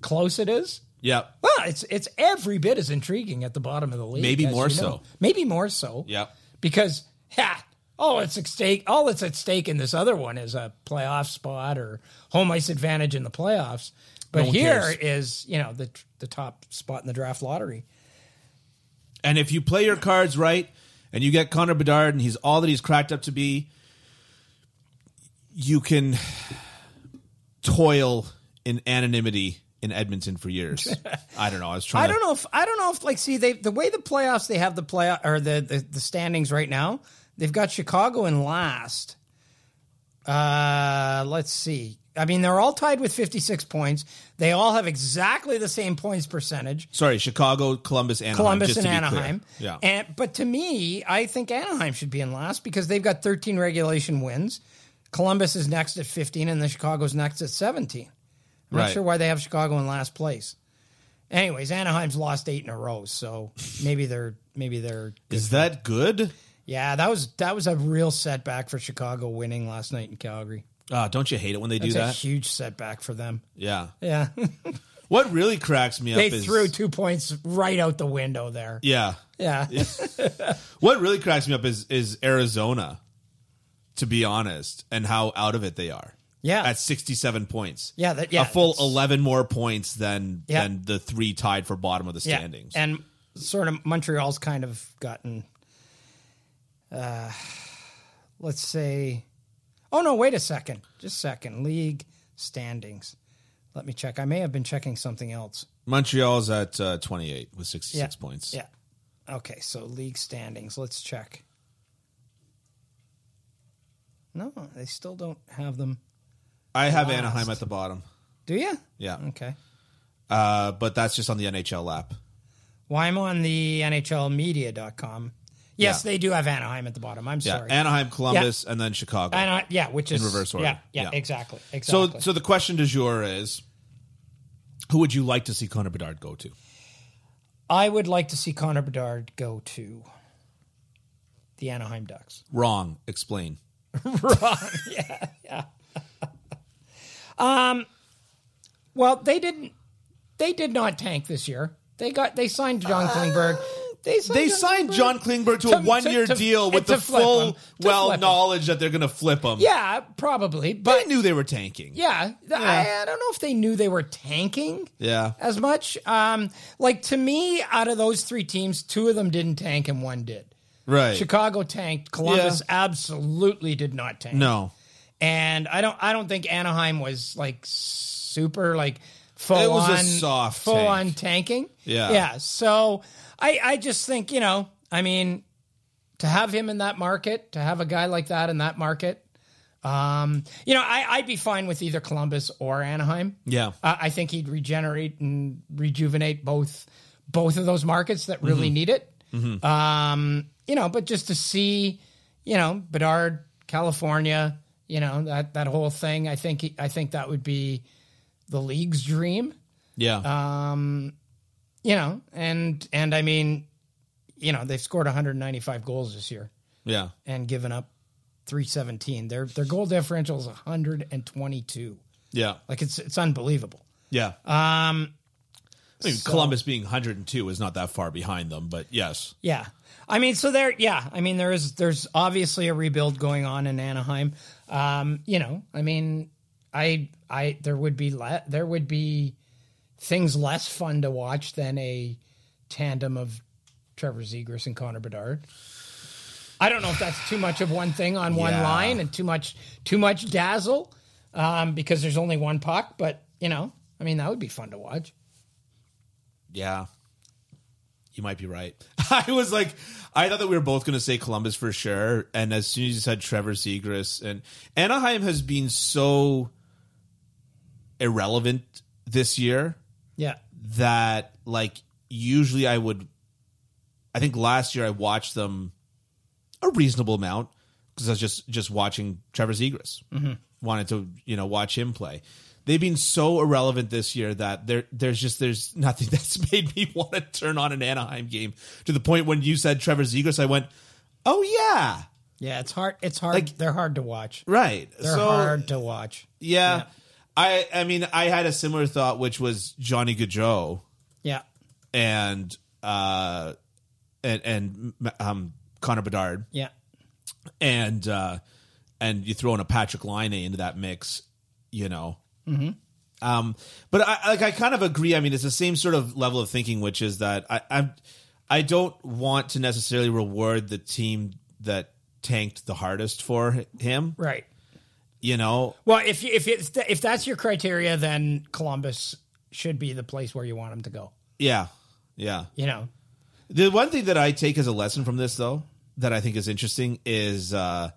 Speaker 2: close it is.
Speaker 1: Yeah.
Speaker 2: Well, it's it's every bit as intriguing at the bottom of the league.
Speaker 1: Maybe more
Speaker 2: you
Speaker 1: so.
Speaker 2: Maybe more so.
Speaker 1: Yeah.
Speaker 2: Because ha, all it's at stake. All that's at stake in this other one is a playoff spot or home ice advantage in the playoffs. But
Speaker 1: No
Speaker 2: here
Speaker 1: cares.
Speaker 2: is you know the the top spot in the draft lottery.
Speaker 1: And if you play your cards right and you get Connor Bedard and he's all that he's cracked up to be, you can toil in anonymity in Edmonton for years. I don't know. I was trying
Speaker 2: I don't know if I don't know if like see they the way the playoffs they have the play or the, the the standings right now they've got Chicago in last. Uh, let's see. I mean, they're all tied with 56 points. They all have exactly the same points percentage.
Speaker 1: Sorry, Chicago, Columbus, Anaheim.
Speaker 2: Columbus and
Speaker 1: to be clear.
Speaker 2: Anaheim.
Speaker 1: Yeah.
Speaker 2: And but to me, I think Anaheim should be in last because they've got 13 regulation wins. Columbus is next at 15 and the Chicago's next at 17. I'm
Speaker 1: Right.
Speaker 2: not sure why they have Chicago in last place. Anyways, Anaheim's lost 8 in a row, so maybe they're maybe they're
Speaker 1: Is that good?
Speaker 2: Yeah, that was that was a real setback for Chicago winning last night in Calgary.
Speaker 1: Ah, don't you hate it when they do
Speaker 2: a
Speaker 1: that?
Speaker 2: huge setback for them.
Speaker 1: Yeah.
Speaker 2: Yeah.
Speaker 1: What really cracks me up
Speaker 2: they
Speaker 1: is
Speaker 2: threw 2 points right out the window there.
Speaker 1: Yeah.
Speaker 2: Yeah.
Speaker 1: What really cracks me up is is Arizona, to be honest, and how out of it they are.
Speaker 2: Yeah.
Speaker 1: At sixty seven points.
Speaker 2: Yeah, that- yeah,
Speaker 1: a full eleven more points than
Speaker 2: Yeah.
Speaker 1: than the three tied for bottom of the
Speaker 2: Yeah,
Speaker 1: standings.
Speaker 2: And sort of Montreal's kind of gotten, uh, let's say, oh no, wait a second, just a second. League standings. Let me check. I may have been checking something else.
Speaker 1: Montreal's at uh, twenty eight with sixty six
Speaker 2: Yeah.
Speaker 1: points.
Speaker 2: Yeah. Okay, so league standings. Let's check. No, they still don't have them.
Speaker 1: I have
Speaker 2: Last.
Speaker 1: Anaheim at the bottom.
Speaker 2: Do you?
Speaker 1: Yeah.
Speaker 2: Okay.
Speaker 1: Uh, but that's just on the NHL app.
Speaker 2: Well, I'm on the NHLmedia.com. Yes,
Speaker 1: Yeah.
Speaker 2: they do have Anaheim at the bottom. I'm
Speaker 1: Yeah.
Speaker 2: sorry.
Speaker 1: Anaheim, Columbus, and then Chicago.
Speaker 2: Ana- yeah, which is In
Speaker 1: reverse order.
Speaker 2: Yeah, yeah,
Speaker 1: Yeah.
Speaker 2: exactly.
Speaker 1: so so the question du jour is who would you like to see Connor Bedard go to?
Speaker 2: I would like to see Connor Bedard go to the Anaheim Ducks.
Speaker 1: Wrong. Explain.
Speaker 2: Well, they didn't. They did not tank this year. They got. They signed John Klingberg. They signed,
Speaker 1: They signed
Speaker 2: Klingberg.
Speaker 1: John Klingberg to,
Speaker 2: To-
Speaker 1: a one year
Speaker 2: to- to-
Speaker 1: deal with the full
Speaker 2: him.
Speaker 1: Well knowledge that they're going to flip him.
Speaker 2: Yeah, probably. But they
Speaker 1: knew they were tanking.
Speaker 2: yeah, th- I, I don't know if they knew they were tanking.
Speaker 1: Yeah.
Speaker 2: as much. Um, like to me, out of those three teams, two of them didn't tank and one did.
Speaker 1: Right.
Speaker 2: Chicago tanked. Columbus absolutely did not tank.
Speaker 1: No.
Speaker 2: and I don't. I don't think Anaheim was like super like full
Speaker 1: It was a
Speaker 2: on
Speaker 1: soft
Speaker 2: full
Speaker 1: tank.
Speaker 2: on tanking.
Speaker 1: Yeah.
Speaker 2: yeah. So I I just think you know I mean to have him in that market, to have a guy like that in that market, um, you know I I'd be fine with either Columbus or Anaheim.
Speaker 1: Yeah.
Speaker 2: Uh, I think he'd regenerate and rejuvenate both both of those markets that really
Speaker 1: Mm-hmm.
Speaker 2: need it. Um, you know, but just to see, you know, Bedard, California, you know that that whole thing. I think I think that would be the league's dream.
Speaker 1: Yeah.
Speaker 2: Um, you know, and and I mean, you know, they've scored 195 goals this year
Speaker 1: yeah.
Speaker 2: and given up 317. Their their goal differential is 122.
Speaker 1: Yeah.
Speaker 2: Like it's it's unbelievable.
Speaker 1: Yeah.
Speaker 2: Um,
Speaker 1: I mean,
Speaker 2: so-
Speaker 1: Columbus being 102 is not that far behind them, but yes.
Speaker 2: Yeah. I mean, so there, yeah. I mean, there is, there's obviously a rebuild going on in Anaheim. Um, you know, I mean, I, I, there would be, le- there would be things less fun to watch than a tandem of Trevor Zegras and Connor Bedard. I don't know if that's too much of one thing on one
Speaker 1: Yeah.
Speaker 2: line and too much, too much dazzle, um, because there's only one puck. But you know, I mean, that would be fun to watch.
Speaker 1: Yeah. You might be right. I was like, I thought that we were both going to say Columbus for sure. And as soon as you said Trevor Zegras, and Anaheim has been so irrelevant this year
Speaker 2: Yeah.
Speaker 1: that, like, usually I would. I think last year I watched them a reasonable amount because I was just just watching Trevor Zegras. Mm-hmm. Wanted to you know watch him play. They've been so irrelevant this year that there there's just there's nothing that's made me want to turn on an Anaheim game to the point when you said Trevor Zegras, I went, oh yeah,
Speaker 2: Yeah. It's hard. It's hard.
Speaker 1: Like-
Speaker 2: they're hard to watch.
Speaker 1: right.
Speaker 2: They're
Speaker 1: so
Speaker 2: hard to watch.
Speaker 1: yeah. I I mean I had a similar thought, which was Johnny Gaudreau
Speaker 2: Yeah.
Speaker 1: and uh and and um Connor Bedard.
Speaker 2: Yeah.
Speaker 1: and uh and you throw in a Patrik Laine into that mix, you know. Mm-hmm. Um, but I like I kind of agree. I mean, it's the same sort of level of thinking, which is that I I'm I don't want to necessarily reward the team that tanked the hardest for him.
Speaker 2: Right.
Speaker 1: You know,
Speaker 2: Well, if if it's, if that's your criteria, then Columbus should be the place where you want him to go.
Speaker 1: yeah, yeah.
Speaker 2: You know.
Speaker 1: The one thing that I take as a lesson from this, though, that I think is interesting is uh,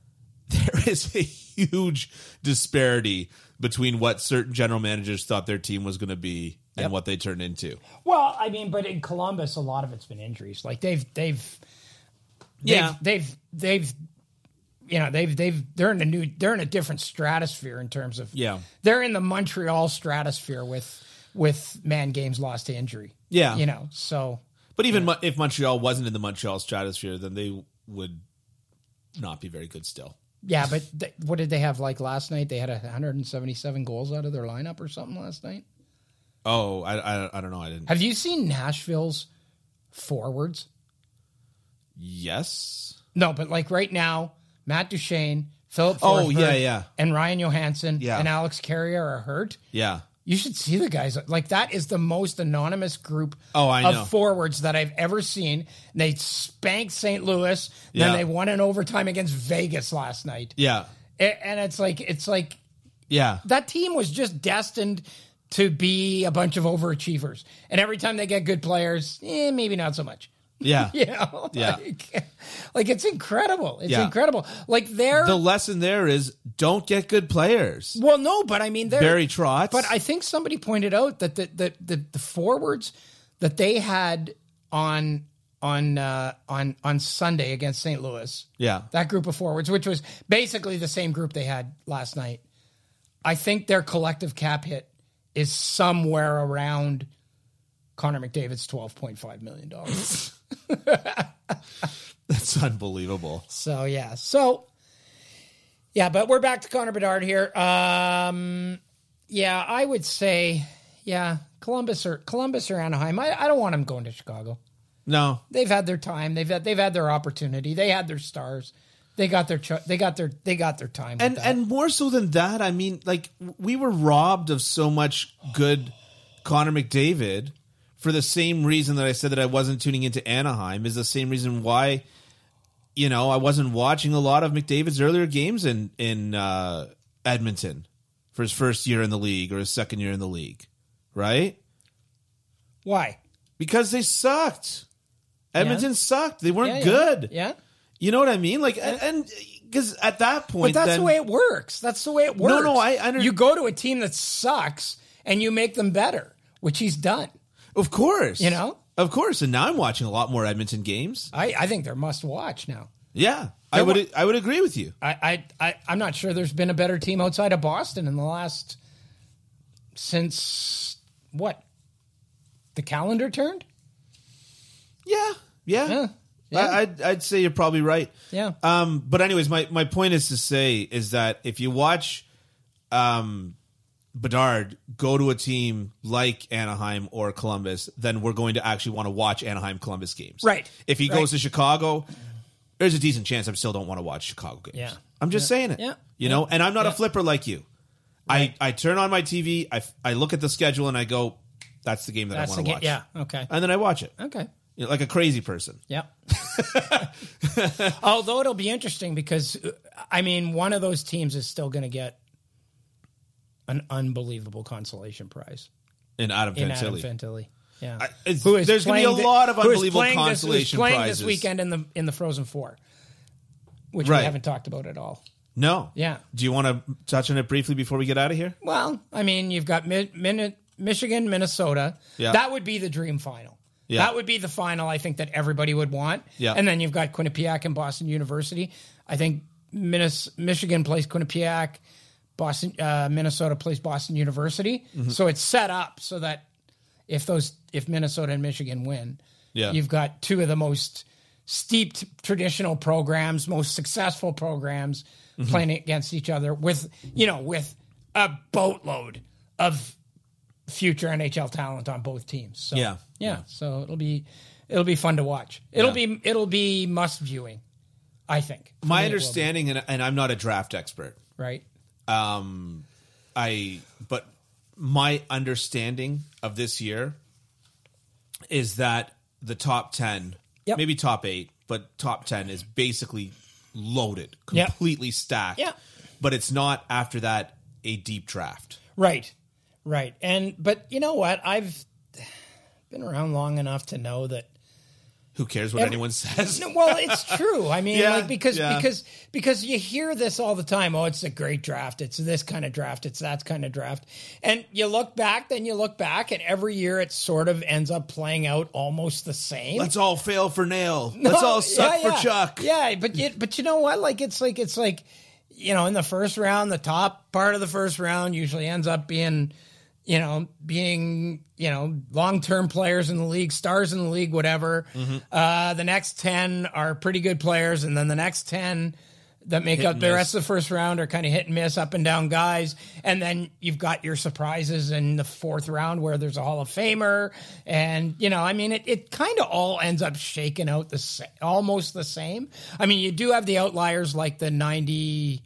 Speaker 1: there is a huge disparity between what certain general managers thought their team was going to be and
Speaker 2: Yep.
Speaker 1: what they turned into.
Speaker 2: Well, I mean, but in Columbus, a lot of it's been injuries. Like they've they've
Speaker 1: Yeah.
Speaker 2: they've they've, they've you know they've they've they're in a new they're in a different stratosphere in terms of
Speaker 1: Yeah.
Speaker 2: they're in the Montreal stratosphere with with man games lost to injury.
Speaker 1: Yeah.
Speaker 2: you know. So
Speaker 1: But even Mo- if Montreal wasn't in the Montreal stratosphere, then they would not be very good still.
Speaker 2: Yeah, but th- what did they have like last night? They had 177 goals out of their lineup or something last night.
Speaker 1: Oh, I, I, I don't know. I didn't.
Speaker 2: Have you seen Nashville's forwards?
Speaker 1: Yes.
Speaker 2: No, but like right now, Matt Duchene, Filip
Speaker 1: Oh, yeah, yeah.
Speaker 2: and Ryan Johansen
Speaker 1: Yeah.
Speaker 2: and Alex Carrier are hurt.
Speaker 1: Yeah.
Speaker 2: You should see the guys. Like that is the most anonymous group
Speaker 1: Oh, I
Speaker 2: of
Speaker 1: know.
Speaker 2: forwards that I've ever seen. They spanked St. Louis, then
Speaker 1: Yeah.
Speaker 2: they won in overtime against Vegas last night.
Speaker 1: Yeah.
Speaker 2: And it's like it's like
Speaker 1: Yeah.
Speaker 2: that team was just destined to be a bunch of overachievers. And every time they get good players, eh, maybe not so much.
Speaker 1: Yeah.
Speaker 2: You know,
Speaker 1: Yeah.
Speaker 2: like, like it's incredible. It's
Speaker 1: Yeah.
Speaker 2: incredible. Like they're
Speaker 1: The lesson there is don't get good players.
Speaker 2: well, no, but I mean they're
Speaker 1: Barry Trotz.
Speaker 2: But I think somebody pointed out that the the the, the forwards that they had on on uh, on on Sunday against St. Louis,
Speaker 1: Yeah.
Speaker 2: that group of forwards, which was basically the same group they had last night. I think their collective cap hit is somewhere around Connor McDavid's twelve point five million dollars.
Speaker 1: That's unbelievable.
Speaker 2: So yeah, so yeah, but we're back to Connor Bedard here. Um, yeah, I would say yeah, Columbus or Columbus or Anaheim. I, I don't want him going to Chicago.
Speaker 1: No.
Speaker 2: They've had their time. They've had, they've had their opportunity. They had their stars. They got their they got their they got their time.
Speaker 1: And and more so than that, I mean, like we were robbed of so much good Connor McDavid for the same reason that I said that I wasn't tuning into Anaheim is the same reason why you know, I wasn't watching a lot of McDavid's earlier games in in uh, Edmonton for his first year in the league or his second year in the league. right?
Speaker 2: Why?
Speaker 1: Because they sucked. Edmonton sucked. They weren't
Speaker 2: Yeah, yeah.
Speaker 1: good.
Speaker 2: Yeah.
Speaker 1: You know what I mean? Like, and because at that point, But
Speaker 2: that's
Speaker 1: then,
Speaker 2: the way it works. That's the way it works.
Speaker 1: No, no, I under-
Speaker 2: You go to a team that sucks and you make them better, which he's done.
Speaker 1: Of course,
Speaker 2: You know?
Speaker 1: of course. And now I'm watching a lot more Edmonton games.
Speaker 2: I, I think they're must watch now.
Speaker 1: Yeah, I would.
Speaker 2: wa-
Speaker 1: I would agree with you.
Speaker 2: I, I, I, I'm not sure there's been a better team outside of Boston in the last since what the calendar turned.
Speaker 1: Yeah, yeah.
Speaker 2: Yeah, yeah.
Speaker 1: I, I'd, I'd say you're probably right.
Speaker 2: Yeah.
Speaker 1: Um, but anyways, my, my point is to say is that if you watch um, Bedard go to a team like Anaheim or Columbus, then we're going to actually want to watch Anaheim Columbus games.
Speaker 2: Right.
Speaker 1: If he
Speaker 2: Right.
Speaker 1: goes to Chicago, there's a decent chance I still don't want to watch Chicago games.
Speaker 2: Yeah.
Speaker 1: I'm just saying it.
Speaker 2: Yeah.
Speaker 1: You know, and I'm not a flipper like you. I, I turn on my TV, I, I look at the schedule, and I go, that's the game that
Speaker 2: That's
Speaker 1: I want to watch.
Speaker 2: Yeah. Okay.
Speaker 1: And then I watch it.
Speaker 2: Okay.
Speaker 1: You know, like a crazy person.
Speaker 2: Yeah. Although it'll be interesting because, uh, I mean, one of those teams is still going to get an unbelievable consolation prize
Speaker 1: In Adam
Speaker 2: in Adam
Speaker 1: Fantilli.
Speaker 2: Fantilli. Yeah,
Speaker 1: I-
Speaker 2: Who is
Speaker 1: there's gonna be a lot of unbelievable
Speaker 2: playing this-
Speaker 1: consolation
Speaker 2: playing
Speaker 1: prizes.
Speaker 2: this weekend in the in the Frozen Four, which
Speaker 1: Right.
Speaker 2: we haven't talked about at all.
Speaker 1: No.
Speaker 2: Yeah.
Speaker 1: Do you want to touch on it briefly before we get out of here?
Speaker 2: Well, I mean, you've got Mi- Min- Michigan, Minnesota.
Speaker 1: Yeah.
Speaker 2: That would be the dream final.
Speaker 1: Yeah.
Speaker 2: That would be the final I think that everybody would want.
Speaker 1: Yeah.
Speaker 2: And then you've got Quinnipiac and Boston University. I think Minnes- Michigan plays Quinnipiac, Boston uh, Minnesota plays Boston University.
Speaker 1: Mm-hmm.
Speaker 2: So it's set up so that if those if Minnesota and Michigan win,
Speaker 1: Yeah.
Speaker 2: you've got two of the most steeped traditional programs, most successful programs
Speaker 1: Mm-hmm.
Speaker 2: playing against each other with you know with a boatload of future NHL talent on both teams. So,
Speaker 1: Yeah.
Speaker 2: yeah. So it'll be it'll be fun to watch. It'll
Speaker 1: Yeah.
Speaker 2: be it'll be must viewing. I think.
Speaker 1: My
Speaker 2: me, it will be,
Speaker 1: understanding, and, and I'm not a draft expert,
Speaker 2: right?
Speaker 1: Um, I but my understanding of this year is that the top ten,
Speaker 2: Yep.
Speaker 1: maybe top eight, but top ten is basically loaded,
Speaker 2: Yep.
Speaker 1: completely stacked.
Speaker 2: Yeah.
Speaker 1: But it's not after that a deep draft.
Speaker 2: Right. Right. And but you know what? I've been around long enough to know that
Speaker 1: Who cares what
Speaker 2: Every-
Speaker 1: anyone says?
Speaker 2: No, well, it's true. I mean,
Speaker 1: Yeah,
Speaker 2: like because
Speaker 1: yeah.
Speaker 2: because because you hear this all the time. Oh, it's a great draft. It's this kind of draft. It's that kind of draft. And you look back, then you look back, and every year it sort of ends up playing out almost the same.
Speaker 1: Let's all fail for Nail. Let's all suck
Speaker 2: Yeah,
Speaker 1: for
Speaker 2: yeah.
Speaker 1: Chuck.
Speaker 2: Yeah, but you, but you know what? Like it's like it's like you know, in the first round, the top part of the first round usually ends up being, you know, being you know long term players in the league, stars in the league, whatever.
Speaker 1: Mm-hmm.
Speaker 2: Uh, the next ten are pretty good players, and then the next ten. That make up the
Speaker 1: miss.
Speaker 2: rest of the first round are kind of hit and miss, up and down guys, and then you've got your surprises in the fourth round where there's a Hall of Famer, and you know, I mean, it, it kind of all ends up shaking out the sa- almost the same. I mean, you do have the outliers like the ninety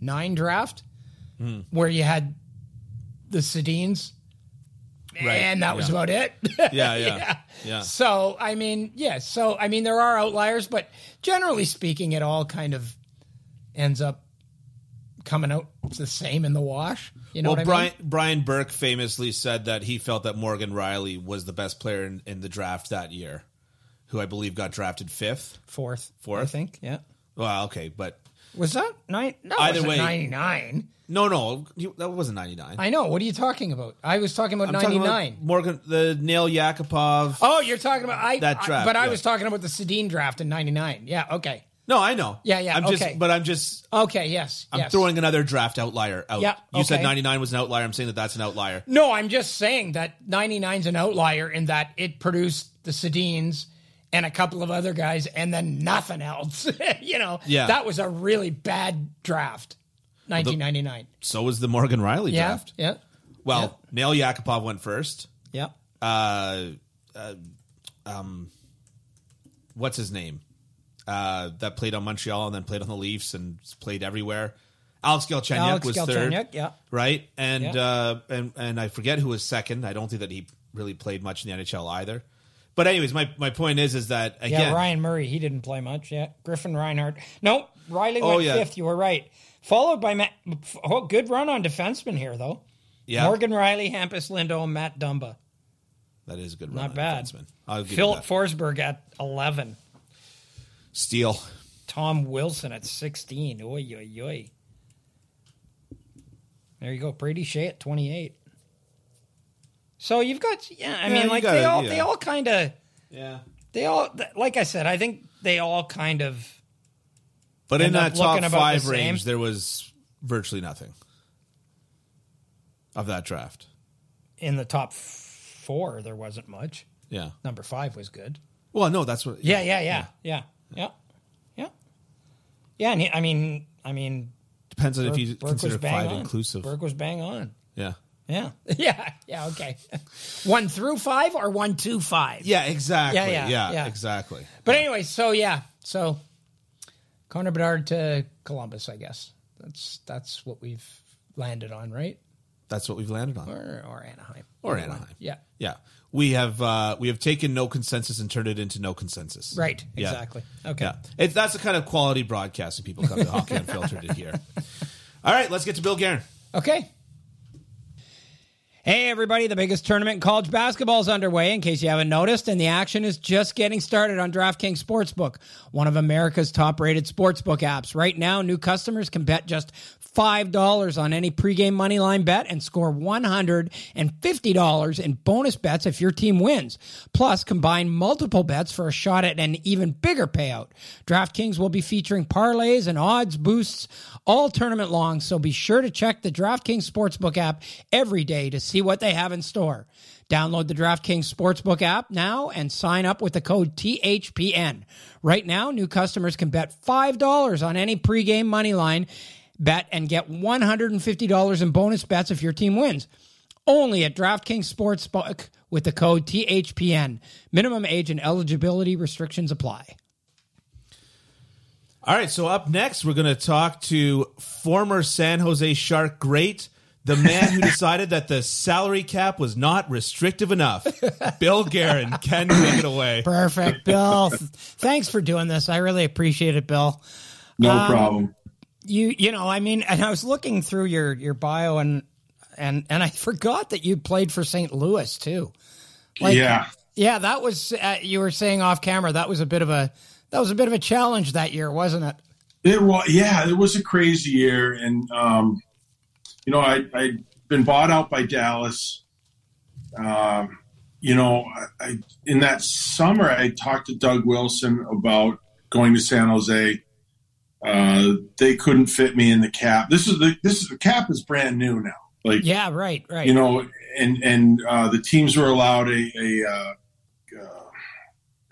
Speaker 2: nine draft,
Speaker 1: Hmm.
Speaker 2: where you had the Sedins,
Speaker 1: Right,
Speaker 2: and that was
Speaker 1: yeah.
Speaker 2: about it.
Speaker 1: Yeah, yeah, yeah.
Speaker 2: So I mean, yeah. So I mean, there are outliers, but generally speaking, it all kind of ends up coming out the same in the wash. You know
Speaker 1: well,
Speaker 2: what I
Speaker 1: Brian
Speaker 2: mean?
Speaker 1: Brian Burke famously said that he felt that Morgan Rielly was the best player in, in the draft that year, who I believe got drafted fifth.
Speaker 2: Fourth,
Speaker 1: Fourth?
Speaker 2: I think. Yeah.
Speaker 1: Well, okay, but
Speaker 2: Was that nine? No,
Speaker 1: Either way-
Speaker 2: ninety nine.
Speaker 1: no, no, you- that wasn't ninety nine.
Speaker 2: I know. What are you talking about? I was talking about ninety nine.
Speaker 1: Morgan, the Nail Yakupov.
Speaker 2: Oh, you're talking about I,
Speaker 1: That
Speaker 2: I-
Speaker 1: draft,
Speaker 2: but I
Speaker 1: yeah.
Speaker 2: was talking about the Sedin draft in '99. Yeah. Okay.
Speaker 1: No, I know.
Speaker 2: Yeah, yeah,
Speaker 1: I'm just,
Speaker 2: okay.
Speaker 1: but I'm just,
Speaker 2: Okay. Yes.
Speaker 1: I'm
Speaker 2: yes.
Speaker 1: throwing another draft outlier out.
Speaker 2: Yeah,
Speaker 1: you said
Speaker 2: okay.
Speaker 1: ninety nine was an outlier. I'm saying that that's an outlier.
Speaker 2: No, I'm just saying that 99's an outlier in that it produced the Sedins and a couple of other guys and then nothing else. you know,
Speaker 1: Yeah.
Speaker 2: that was a really bad draft. 1999.
Speaker 1: So was the Morgan Rielly
Speaker 2: yeah.
Speaker 1: draft.
Speaker 2: Yeah.
Speaker 1: Well, Nail Yakupov went first.
Speaker 2: Yeah.
Speaker 1: uh, uh, um, what's his name? Uh, that played on Montreal and then played on the Leafs and played everywhere. Alex Galchenyuk
Speaker 2: Alex
Speaker 1: was
Speaker 2: Galchenyuk,
Speaker 1: third,
Speaker 2: yeah.
Speaker 1: right? And
Speaker 2: Yeah.
Speaker 1: uh, and and I forget who was second. I don't think that he really played much in the NHL either. But anyways, my, my point is is that
Speaker 2: Yeah, Ryan Murray, he didn't play much. Yeah, Griffin Reinhart. No, Rielly
Speaker 1: Oh,
Speaker 2: went
Speaker 1: yeah.
Speaker 2: fifth. You were right. Followed by Matt. Oh, good run on defenseman here, though.
Speaker 1: Yeah.
Speaker 2: Morgan Rielly, Hampus Lindholm, and Matt Dumba.
Speaker 1: That is a good.
Speaker 2: Not
Speaker 1: run on
Speaker 2: bad.
Speaker 1: defenseman. I'll give Filip.
Speaker 2: Forsberg at 11.
Speaker 1: Steele.
Speaker 2: Tom Wilson at 16. Oy, oy, oy. There you go. Brady Skjei at 28. So you've got, yeah, I
Speaker 1: Yeah,
Speaker 2: mean, like
Speaker 1: got
Speaker 2: they
Speaker 1: it,
Speaker 2: all,
Speaker 1: yeah.
Speaker 2: they all kind of,
Speaker 1: Yeah.
Speaker 2: they all, like I said, I think they all kind of,
Speaker 1: But in
Speaker 2: End up
Speaker 1: that top
Speaker 2: looking about the
Speaker 1: five range, there was virtually nothing of that draft.
Speaker 2: in the top four, there wasn't much.
Speaker 1: Yeah.
Speaker 2: Number five was good.
Speaker 1: Well, no, that's what.
Speaker 2: Yeah, yeah, yeah, yeah, yeah, yeah. Yeah, and he, I mean, I mean,
Speaker 1: Depends on if you
Speaker 2: Burke
Speaker 1: consider five
Speaker 2: on.
Speaker 1: inclusive.
Speaker 2: Burke was bang on.
Speaker 1: Yeah.
Speaker 2: Yeah, yeah, yeah. Okay, one through five or one to five.
Speaker 1: Yeah, exactly.
Speaker 2: Yeah,
Speaker 1: Yeah,
Speaker 2: yeah, yeah.
Speaker 1: exactly.
Speaker 2: But anyway, so yeah, so Connor Bedard to Columbus, I guess that's that's what we've landed on, right?
Speaker 1: That's what we've landed on.
Speaker 2: Or or Anaheim
Speaker 1: Or
Speaker 2: one.
Speaker 1: Anaheim.
Speaker 2: Yeah,
Speaker 1: Yeah. We have uh, we have taken no consensus and turned it into no consensus.
Speaker 2: right.
Speaker 1: Yeah.
Speaker 2: Exactly. Okay.
Speaker 1: Yeah. It's that's the kind of quality broadcasting people come to Hockey Unfiltered to hear. All right, let's get to Bill Guerin.
Speaker 2: Okay. Hey, everybody, the biggest tournament in college basketball is underway, in case you haven't noticed, and the action is just getting started on DraftKings Sportsbook, one of America's top rated sportsbook apps. Right now, new customers can bet just $5 on any pregame moneyline bet and score $150 in bonus bets if your team wins. Plus, combine multiple bets for a shot at an even bigger payout. DraftKings will be featuring parlays and odds boosts all tournament long, so be sure to check the DraftKings Sportsbook app every day to see what they have in store. Download the DraftKings Sportsbook app now and sign up with the code THPN. Right now, new customers can bet $5 on any pregame money line bet and get $150 in bonus bets if your team wins. Only at DraftKings Sportsbook with the code THPN. Minimum age and eligibility restrictions apply.
Speaker 1: All right, so up next, we're going to talk to former San Jose Shark great, the man who decided that the salary cap was not restrictive enough. Bill Guerin, Ken, take it away.
Speaker 2: Perfect, Bill. Thanks for doing this. I really appreciate it, Bill.
Speaker 3: No
Speaker 2: Um,
Speaker 3: problem.
Speaker 2: You you know, I mean, and I was looking through your your bio and and and I forgot that you played for St. Louis too. Like,
Speaker 3: yeah.
Speaker 2: Yeah, that was uh, you were saying off camera. That was a bit of a that was a bit of a challenge that year, wasn't it?
Speaker 3: It was yeah, it was a crazy year, and um, you know I I'd been bought out by Dallas. Um, you know, I, I in that summer I talked to Doug Wilson about going to San Jose. Uh, they couldn't fit me in the cap. This is the this is the cap is brand new now. Like
Speaker 2: Yeah, right, right.
Speaker 3: you know, and and uh, the teams were allowed a, a uh,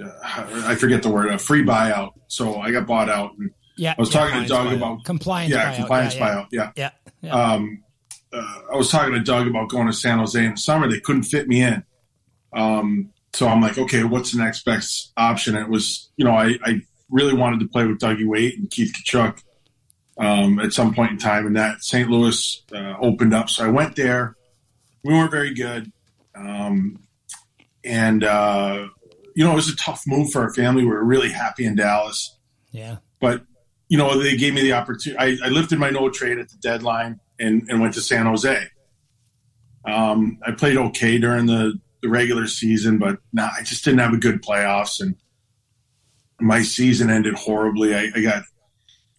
Speaker 3: uh, I forget the word, a free buyout. So I got bought out. And
Speaker 2: yeah,
Speaker 3: I was
Speaker 2: yeah.
Speaker 3: talking to Doug
Speaker 1: buyout.
Speaker 3: about
Speaker 2: compliance.
Speaker 3: yeah,
Speaker 2: buyout.
Speaker 3: compliance
Speaker 2: yeah,
Speaker 3: buyout. Yeah.
Speaker 2: Yeah, yeah.
Speaker 3: Um, uh, I was talking to Doug about going to San Jose in the summer. They couldn't fit me in. Um, so I'm like, okay, what's the next best option? And it was, you know, I, I really wanted to play with Dougie Weight and Keith Tkachuk um, at some point in time, and that St. Louis uh, opened up. So I went there. We weren't very good, um, and uh, you know, it was a tough move for our family. We were really happy in Dallas
Speaker 2: yeah.
Speaker 3: but you know they gave me the opportunity. I, I lifted my no trade at the deadline and, and went to San Jose. Um, I played okay during the, the regular season, but nah, I just didn't have a good playoffs, and my season ended horribly. I, I got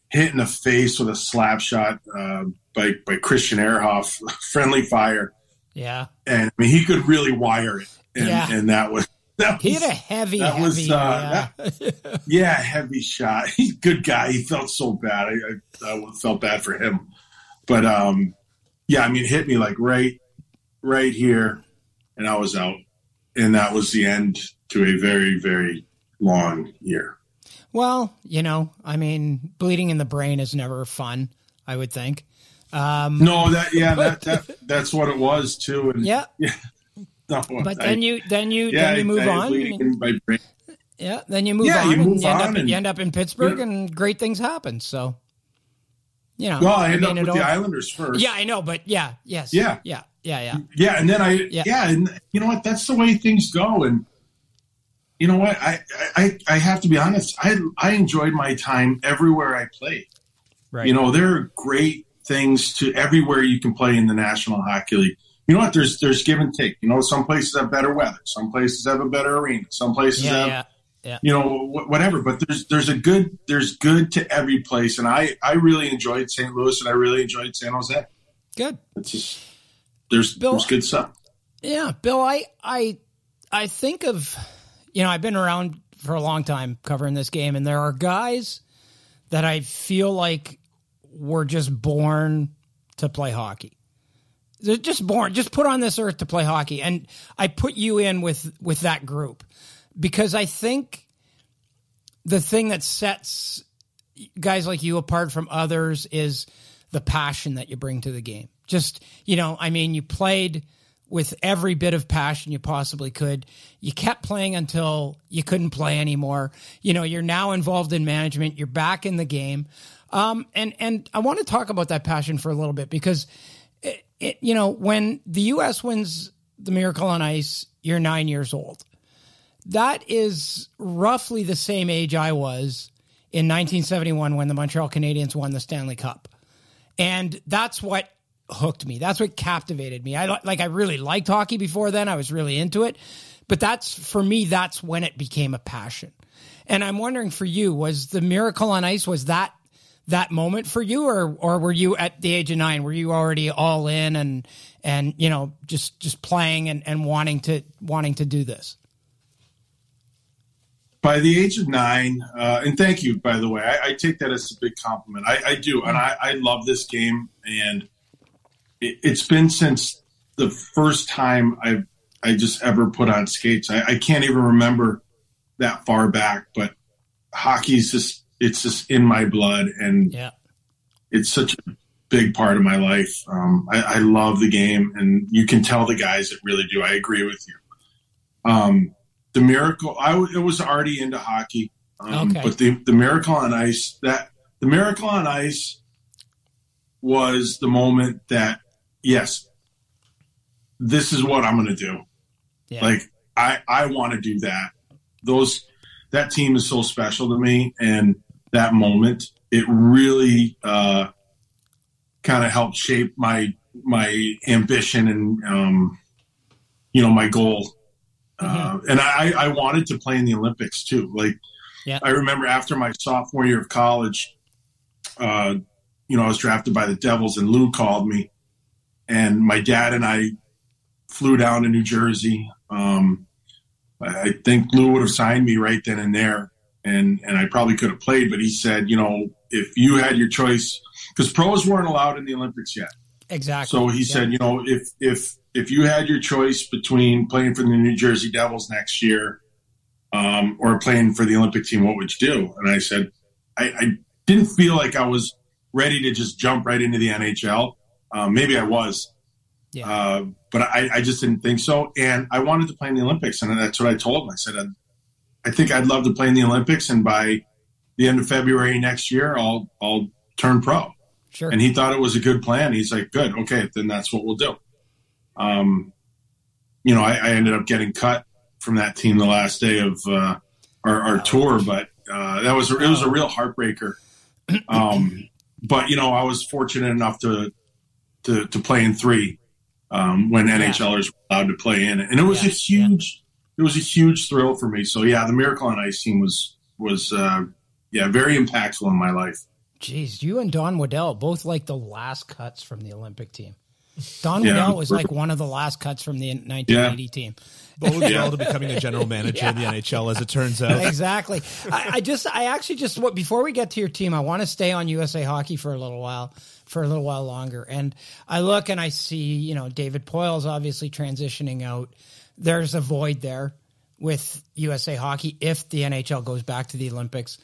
Speaker 3: hit in the face with a slap shot uh, by by Christian Ehrhoff, friendly fire,
Speaker 2: Yeah.
Speaker 3: and I mean he could really wire it, and,
Speaker 2: Yeah.
Speaker 3: and that was that
Speaker 2: He
Speaker 3: was,
Speaker 2: had a heavy,
Speaker 3: that
Speaker 2: heavy.
Speaker 3: was, uh,
Speaker 2: yeah.
Speaker 3: yeah, heavy shot. He's a good guy. He felt so bad. I, I, I felt bad for him. But um, yeah, I mean, hit me like right, right here, and I was out, and that was the end to a very, very long year.
Speaker 2: Well, you know, I mean, bleeding in the brain is never fun. I would think. Um,
Speaker 3: No, that yeah, that, that that's what it was too. And
Speaker 2: yeah, yeah.
Speaker 3: no,
Speaker 2: but
Speaker 3: I-
Speaker 2: then you then you
Speaker 3: yeah,
Speaker 2: then you move
Speaker 3: I- I
Speaker 2: on.
Speaker 3: bleeding
Speaker 2: and-
Speaker 3: in my brain.
Speaker 2: yeah, then you move
Speaker 3: Yeah,
Speaker 2: on,
Speaker 3: you
Speaker 2: and
Speaker 3: move
Speaker 2: you end
Speaker 3: on
Speaker 2: up
Speaker 3: and-
Speaker 2: you end up in Pittsburgh,
Speaker 3: Yeah.
Speaker 2: and great things happen. So, you know,
Speaker 3: Well, I
Speaker 2: mean,
Speaker 3: up
Speaker 2: it
Speaker 3: with the Islanders first.
Speaker 2: Yeah, I know, but yeah, yes,
Speaker 3: Yeah.
Speaker 2: yeah, yeah, yeah.
Speaker 3: Yeah, and then I
Speaker 2: yeah.
Speaker 3: and you know what? That's the way things go. And you know what? I I, I have to be honest. I I enjoyed my time everywhere I played.
Speaker 2: Right.
Speaker 3: You know, there are great things to everywhere you can play in the National Hockey League. You know what? There's there's give and take. You know, some places have better weather, some places have a better arena, some places
Speaker 2: Yeah,
Speaker 3: have
Speaker 2: yeah, yeah.
Speaker 3: you know whatever. But there's there's a good there's good to every place, and I I really enjoyed St. Louis and I really enjoyed San Jose.
Speaker 2: Good.
Speaker 3: It's just there's
Speaker 2: Bill-
Speaker 3: there's good stuff.
Speaker 2: Yeah, Bill, I I I think of you know, I've been around for a long time covering this game and there are guys that I feel like were just born to play hockey. They're just born, just put on this earth to play hockey. And I put you in with with that group because I think the thing that sets guys like you apart from others is the passion that you bring to the game. Just, you know, I mean, you played with every bit of passion you possibly could. You kept playing until you couldn't play anymore. You know, you're now involved in management. You're back in the game. Um, and, and I want to talk about that passion for a little bit because, it, it, you know, when the U.S. wins the Miracle on Ice, you're nine years old. That is roughly the same age I was in 1971 when the Montreal Canadiens won the Stanley Cup. And that's what hooked me. That's what captivated me. I like I really liked hockey before then. I was really into it. But that's for me that's when it became a passion. And I'm wondering for you was the Miracle on Ice was that that moment for you or or were you at the age of 9 were you already all in and and you know just just playing and and wanting to wanting to do this?
Speaker 3: by the age of nine, uh, and thank you, by the way, I, I take that as a big compliment. I, I do, and I, I love this game, and it's been since the first time I I just ever put on skates. I, I can't even remember that far back, but hockey's just it's just in my blood, and
Speaker 2: Yeah.
Speaker 3: it's such a big part of my life. Um, I, I love the game, and you can tell the guys that really do. I agree with you. Um, the miracle, I w- was already into hockey, um,
Speaker 2: Okay.
Speaker 3: but the the miracle on ice that the miracle on ice was the moment that yes, this is what I'm going to do.
Speaker 2: Yeah.
Speaker 3: Like I I want to do that. Those that team is so special to me, and that moment it really uh, kind of helped shape my my ambition and um, you know my goal. Uh, and I, I wanted to play in the Olympics too. Like
Speaker 2: Yeah.
Speaker 3: I remember after my sophomore year of college, uh, you know, I was drafted by the Devils, and Lou called me, and my dad and I flew down to New Jersey. Um, I think Lou would have signed me right then and there, and and I probably could have played. But he said, you know, if you had your choice, because pros weren't allowed in the Olympics yet.
Speaker 2: Exactly.
Speaker 3: So he
Speaker 2: Yeah.
Speaker 3: said, you know, if if if you had your choice between playing for the New Jersey Devils next year um, or playing for the Olympic team, what would you do? And I said, I, I didn't feel like I was ready to just jump right into the NHL. Um, maybe I was,
Speaker 2: Yeah.
Speaker 3: uh, but I, I just didn't think so. And I wanted to play in the Olympics, and that's what I told him. I said, I, I think I'd love to play in the Olympics, and by the end of February next year, I'll I'll turn pro
Speaker 2: Sure.
Speaker 3: and he thought it was a good plan. He's like, good, okay, then that's what we'll do. Um, you know, I, I ended up getting cut from that team the last day of uh, our, our tour, but uh, that was it was a real heartbreaker. Um, but you know, I was fortunate enough to to, to play in three um, when NHLers were allowed to play in it, and it was
Speaker 2: Yeah,
Speaker 3: a huge it was a huge thrill for me. So yeah, the Miracle on Ice team was was uh, yeah very impactful in my life.
Speaker 2: Jeez, you and Don Waddell both like the last cuts from the Olympic team. Don
Speaker 3: Yeah.
Speaker 2: Waddell was like one of the last cuts from the 1980 team.
Speaker 1: Bodes well to becoming a general manager in the NHL, as it turns out.
Speaker 2: exactly. I, I just, I actually just, what before we get to your team, I want to stay on USA Hockey for a little while, for a little while longer. And I look and I see, you know, David Poile's obviously transitioning out. There's a void there with USA Hockey if the NHL goes back to the Olympics.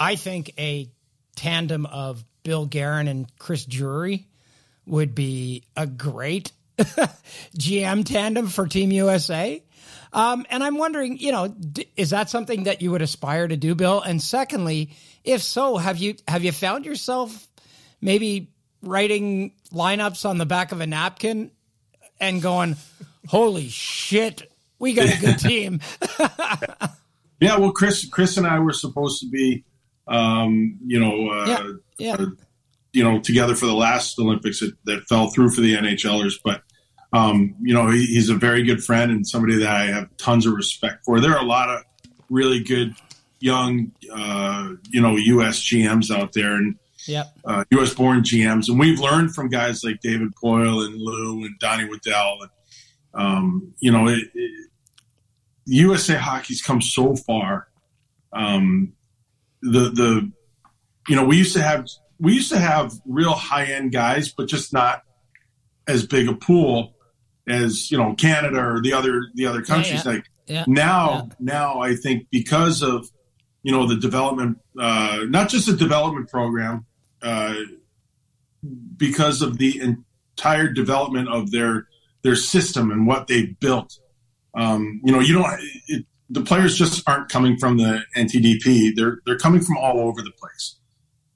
Speaker 2: I think a tandem of Bill Guerin and Chris Drury would be a great GM tandem for Team USA. Um, and I'm wondering, you know, d- is that something that you would aspire to do, Bill? And secondly, if so, have you have you found yourself maybe writing lineups on the back of a napkin and going, "Holy shit, we got a good team."
Speaker 3: Yeah, well, Chris, Chris and I were supposed to be, um, you know, uh,
Speaker 2: Yeah, yeah.
Speaker 3: you know, together for the last Olympics that, that fell through for the NHLers. But um, you know, he, he's a very good friend and somebody that I have tons of respect for. There are a lot of really good young, uh, you know, U.S. GMs out there and
Speaker 2: Yep.
Speaker 3: uh, U.S. born GMs, and we've learned from guys like David Poile and Lou and Donnie Waddell. And, um, you know, it, it, USA hockey's come so far. Um, the the you know we used to have we used to have real high end guys, but just not as big a pool as you know Canada or the other the other countries.
Speaker 2: yeah.
Speaker 3: Like
Speaker 2: Yeah.
Speaker 3: now, now I think because of you know the development, uh, not just the development program, uh, because of the entire development of their their system and what they built. Um, you know, you don't. It, the players just aren't coming from the NTDP. They're they're coming from all over the place.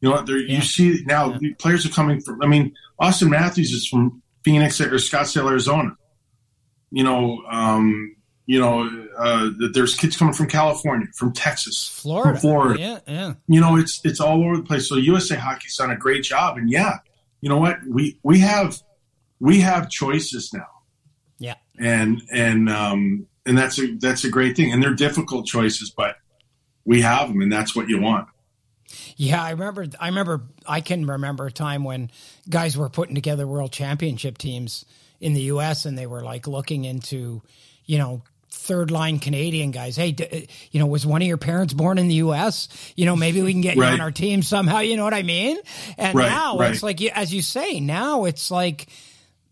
Speaker 3: You know what?
Speaker 2: Yeah.
Speaker 3: You see now,
Speaker 2: Yeah.
Speaker 3: the players are coming from. I mean, Auston Matthews is from Phoenix or Scottsdale, Arizona. You know, um, you know, uh, there's kids coming from California, from Texas,
Speaker 2: Florida.
Speaker 3: from Florida
Speaker 2: Yeah, yeah.
Speaker 3: you know it's it's all over the place so usa hockey's done a great job and yeah you know what we we have we have choices now
Speaker 2: Yeah.
Speaker 3: and and um and that's a that's a great thing and they're difficult choices but we have them and that's what you want
Speaker 2: Yeah, I remember. I remember. I can remember a time when guys were putting together world championship teams in the U.S. and they were like looking into, you know, third line Canadian guys. Hey, d- uh, you know, was one of your parents born in the U.S.? You know, maybe we can get you on our team somehow. You know what I mean? And
Speaker 3: Right,
Speaker 2: now
Speaker 3: right.
Speaker 2: it's like, you- as you say, now it's like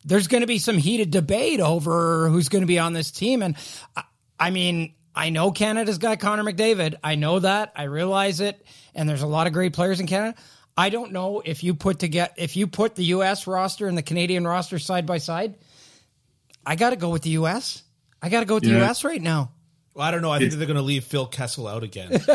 Speaker 2: there's going to be some heated debate over who's going to be on this team. And I, I mean, I know Canada's got Connor McDavid. I know that. I realize it. And there's a lot of great players in Canada. I don't know if you put to get if you put the U.S. roster and the Canadian roster side by side. I got to go with the U.S. I got to go with the U.S. right now.
Speaker 1: Well, I don't know. I think they're going to leave Phil Kessel out again.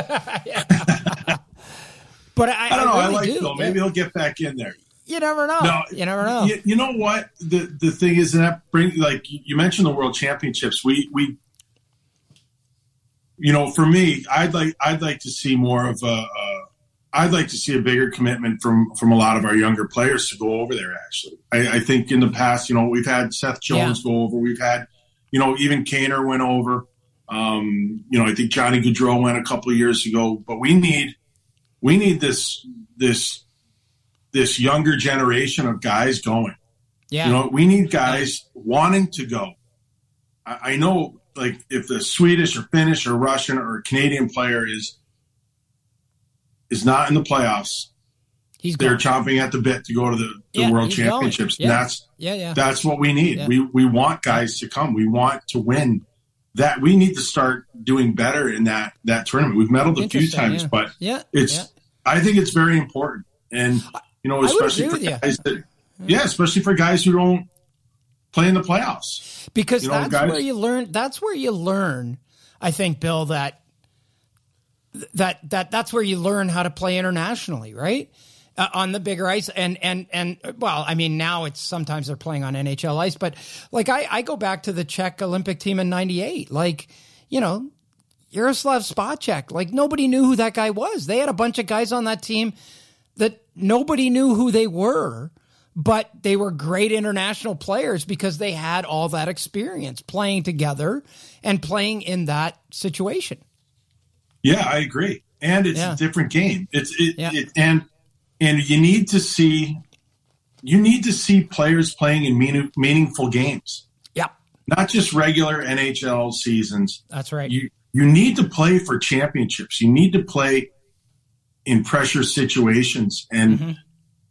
Speaker 2: But I,
Speaker 3: i don't know i,
Speaker 2: really
Speaker 3: like
Speaker 2: do.
Speaker 3: phil maybe he'll get back in there
Speaker 2: you never know.
Speaker 3: No,
Speaker 2: you never know.
Speaker 3: You, you know what the the thing is, and that bring like you you mentioned the World Championships. We we, you know, for me, I'd like I'd like to see more of a. a I'd like to see a bigger commitment from from a lot of our younger players to go over there. Actually, I, I think in the past, you know, we've had Seth Jones go over. We've had, you know, even Kaner went over. Um, you know, I think Johnny Gaudreau went a couple of years ago. But we need we need this this this younger generation of guys going.
Speaker 2: yeah.
Speaker 3: You know, we need guys wanting to go. I, I know, like, if the Swedish or Finnish or Russian or Canadian player is is not in the playoffs,
Speaker 2: He's
Speaker 3: they're
Speaker 2: gone.
Speaker 3: chomping at the bit to go to the, the
Speaker 2: Yeah,
Speaker 3: World. Championships.
Speaker 2: Yeah.
Speaker 3: That's
Speaker 2: Yeah, yeah.
Speaker 3: that's what we need.
Speaker 2: Yeah.
Speaker 3: We we want guys to come. We want to win. That we need to start doing better in that that tournament. We've medaled a few times, but
Speaker 2: yeah.
Speaker 3: it's. I think it's very important, and you know, especially for guys that, yeah, especially for guys who don't play in the playoffs.
Speaker 2: because
Speaker 3: You know,
Speaker 2: that's
Speaker 3: guys-
Speaker 2: where you learn that's where you learn i think bill that that that that's where you learn how to play internationally right uh, on the bigger ice and and and well i mean now it's sometimes they're playing on nhl ice but like i i go back to the czech olympic team in 98 like you know Jaroslav Spacek, like nobody knew who that guy was. They had a bunch of guys on that team that nobody knew who they were, but they were great international players because they had all that experience playing together and playing in that situation.
Speaker 3: Yeah, I agree. And it's
Speaker 2: Yeah.
Speaker 3: a different game. It's it,
Speaker 2: Yeah.
Speaker 3: it and and you need to see you need to see players playing in meaning, meaningful games,
Speaker 2: Yep,
Speaker 3: not just regular NHL seasons.
Speaker 2: that's right.
Speaker 3: You you need to play for championships. You need to play in pressure situations and
Speaker 2: Mhm.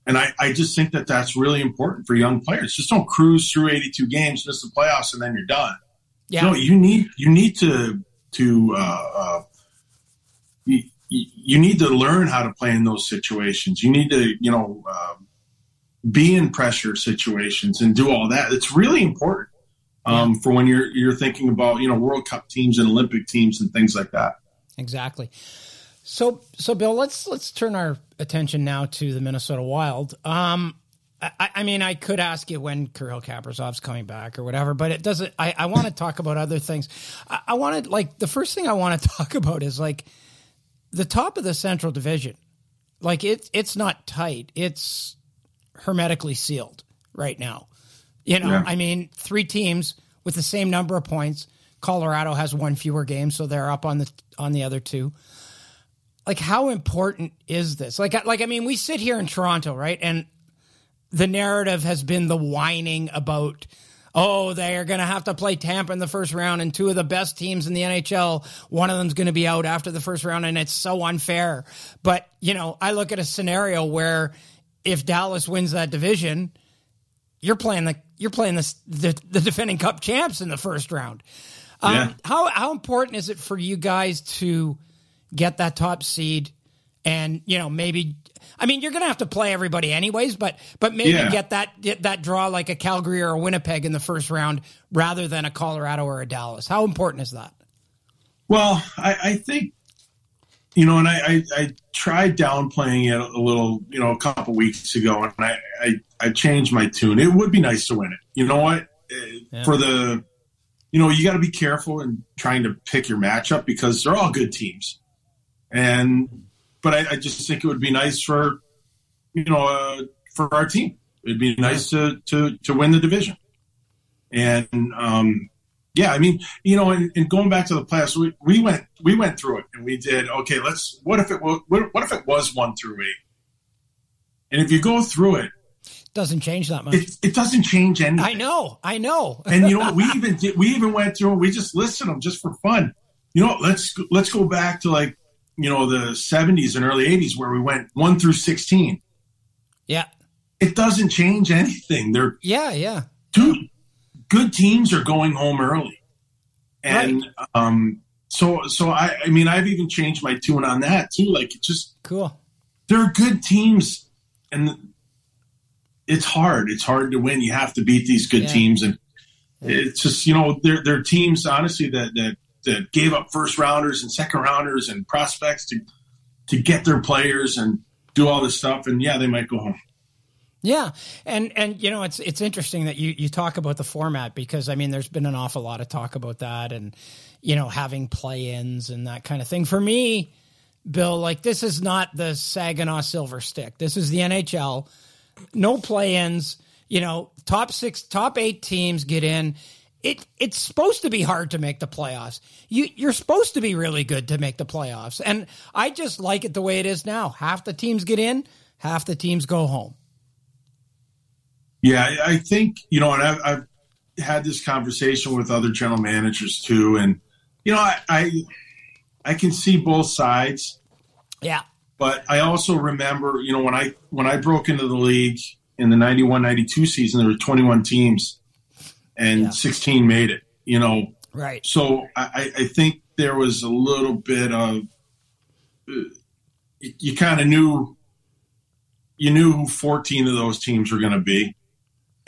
Speaker 3: and I, I just think that that's really important for young players. Just don't cruise through 82 games, miss the playoffs, and then you're done.
Speaker 2: yeah,
Speaker 3: No, you need you need to to uh, uh, you, need to learn how to play in those situations. You need to you know uh, be in pressure situations and do all that. It's really important um, for when you're you're thinking about you know World Cup teams and Olympic teams and things like that.
Speaker 2: exactly. So, so Bill, let's let's turn our attention now to the Minnesota Wild. Um, I, I mean, I could ask you when Kirill Kaprizov's coming back or whatever, but it doesn't. I, I want to talk about other things. I, I wanted like the first thing I want to talk about is like the top of the Central Division. Like it's it's not tight. It's hermetically sealed right now. You know,
Speaker 3: Yeah.
Speaker 2: I mean, three teams with the same number of points. Colorado has one fewer game, so they're up on the on the other two. Like, how important is this? Like, like I mean, we sit here in Toronto, right, and the narrative has been the whining about, oh, they are going to have to play Tampa in the first round, and two of the best teams in the NHL, one of them's going to be out after the first round, and it's so unfair. But you know, I look at a scenario where if Dallas wins that division, you're playing the you're playing the the, the defending Cup champs in the first round. Um,
Speaker 3: Yeah.
Speaker 2: How how important is it for you guys to get that top seed and you know maybe I mean you're going to have to play everybody anyways but but maybe
Speaker 3: Yeah.
Speaker 2: get that get that draw like a Calgary or a Winnipeg in the first round rather than a Colorado or a Dallas. How important is that?
Speaker 3: Well, I, I think you know, and I, I, I tried downplaying it a little, you know, a couple weeks ago, and I, I, I changed my tune. It would be nice to win it. You know what? Uh, For the, you know, you got to be careful in trying to pick your matchup because they're all good teams, and but I, I just think it would be nice for, you know, uh, for our team. It'd be nice to to to win the division, and um, yeah, I mean, you know, and, and going back to the playoffs, we, we went we went through it and we did okay. Let's what if it was what, what if it was one through eight, and if you go through it,
Speaker 2: Doesn't change that much.
Speaker 3: it, it doesn't change anything.
Speaker 2: I know, I know.
Speaker 3: And you know, we even did, we even went through it. We just listed them just for fun. You know, let's let's go back to like you know the '70s and early '80s where we went one through 16.
Speaker 2: yeah,
Speaker 3: It doesn't change anything. They're
Speaker 2: yeah, yeah.
Speaker 3: two good teams are going home early, and um, so so I I mean I've even changed my tune on that too. Like it just
Speaker 2: Cool.
Speaker 3: they're good teams, and it's hard. It's hard to win. You have to beat these good
Speaker 2: Yeah.
Speaker 3: teams, and it's just you know they're they're teams honestly that that that gave up first rounders and second rounders and prospects to to get their players and do all this stuff, and yeah, they might go home.
Speaker 2: Yeah, and and you know it's it's interesting that you you talk about the format because I mean there's been an awful lot of talk about that and you know having play-ins and that kind of thing. For me, Bill, like this is not the Saginaw Silver Stick. This is the NHL. No play-ins. You know, top six, top eight teams get in. It it's supposed to be hard to make the playoffs. You you're supposed to be really good to make the playoffs, and I just like it the way it is now. Half the teams get in, half the teams go home.
Speaker 3: Yeah, I- think you know, and I've, I've had this conversation with other general managers too, and you know, I I, I can see both sides,
Speaker 2: Yeah.
Speaker 3: but I also remember, you know, when I when I broke into the league in the 91-92 season, there were twenty one teams, and
Speaker 2: Yeah.
Speaker 3: sixteen made it. You know,
Speaker 2: Right.
Speaker 3: so I, I- think there was a little bit of uh, you, kind of knew you knew who 14 of those teams were going to be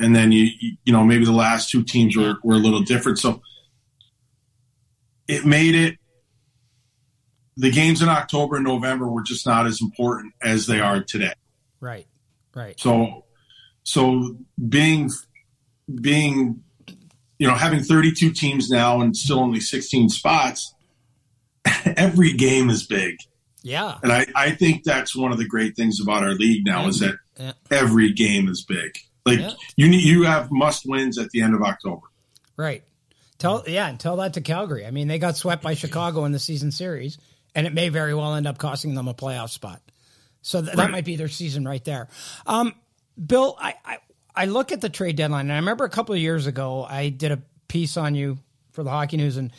Speaker 3: and then you you you know maybe the last two teams were, were a little different so it made it the games in october and november were just not as important as they are today
Speaker 2: Right. Right.
Speaker 3: so so being being you know having 32 teams now and still only 16 spots every game is big
Speaker 2: Yeah.
Speaker 3: and I, I think that's one of the great things about our league now is that
Speaker 2: Yeah.
Speaker 3: every game is big like
Speaker 2: Yeah.
Speaker 3: you need you have must wins at the end of october
Speaker 2: Right. Tell yeah, and tell that to Calgary. I mean, they got swept by Chicago in the season series, and it may very well end up costing them a playoff spot. So th- that might be their season right there. Um, Bill, I, I I look at the trade deadline, and I remember a couple of years ago I did a piece on you for the Hockey News, and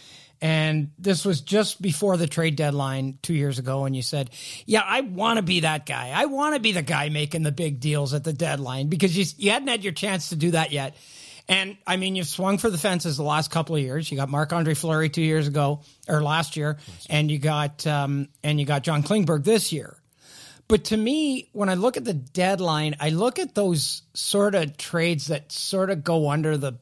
Speaker 2: and this was just before the trade deadline two years ago, and you said, "Yeah, I want to be that guy. I want to be the guy making the big deals at the deadline because you you hadn't had your chance to do that yet." And I mean, you've swung for the fences the last couple of years. You got Marc Andre Fleury two years ago or last year, and you got um, and you got John Klingberg this year. But to me, when I look at the deadline, I look at those sort of trades that sort of go under the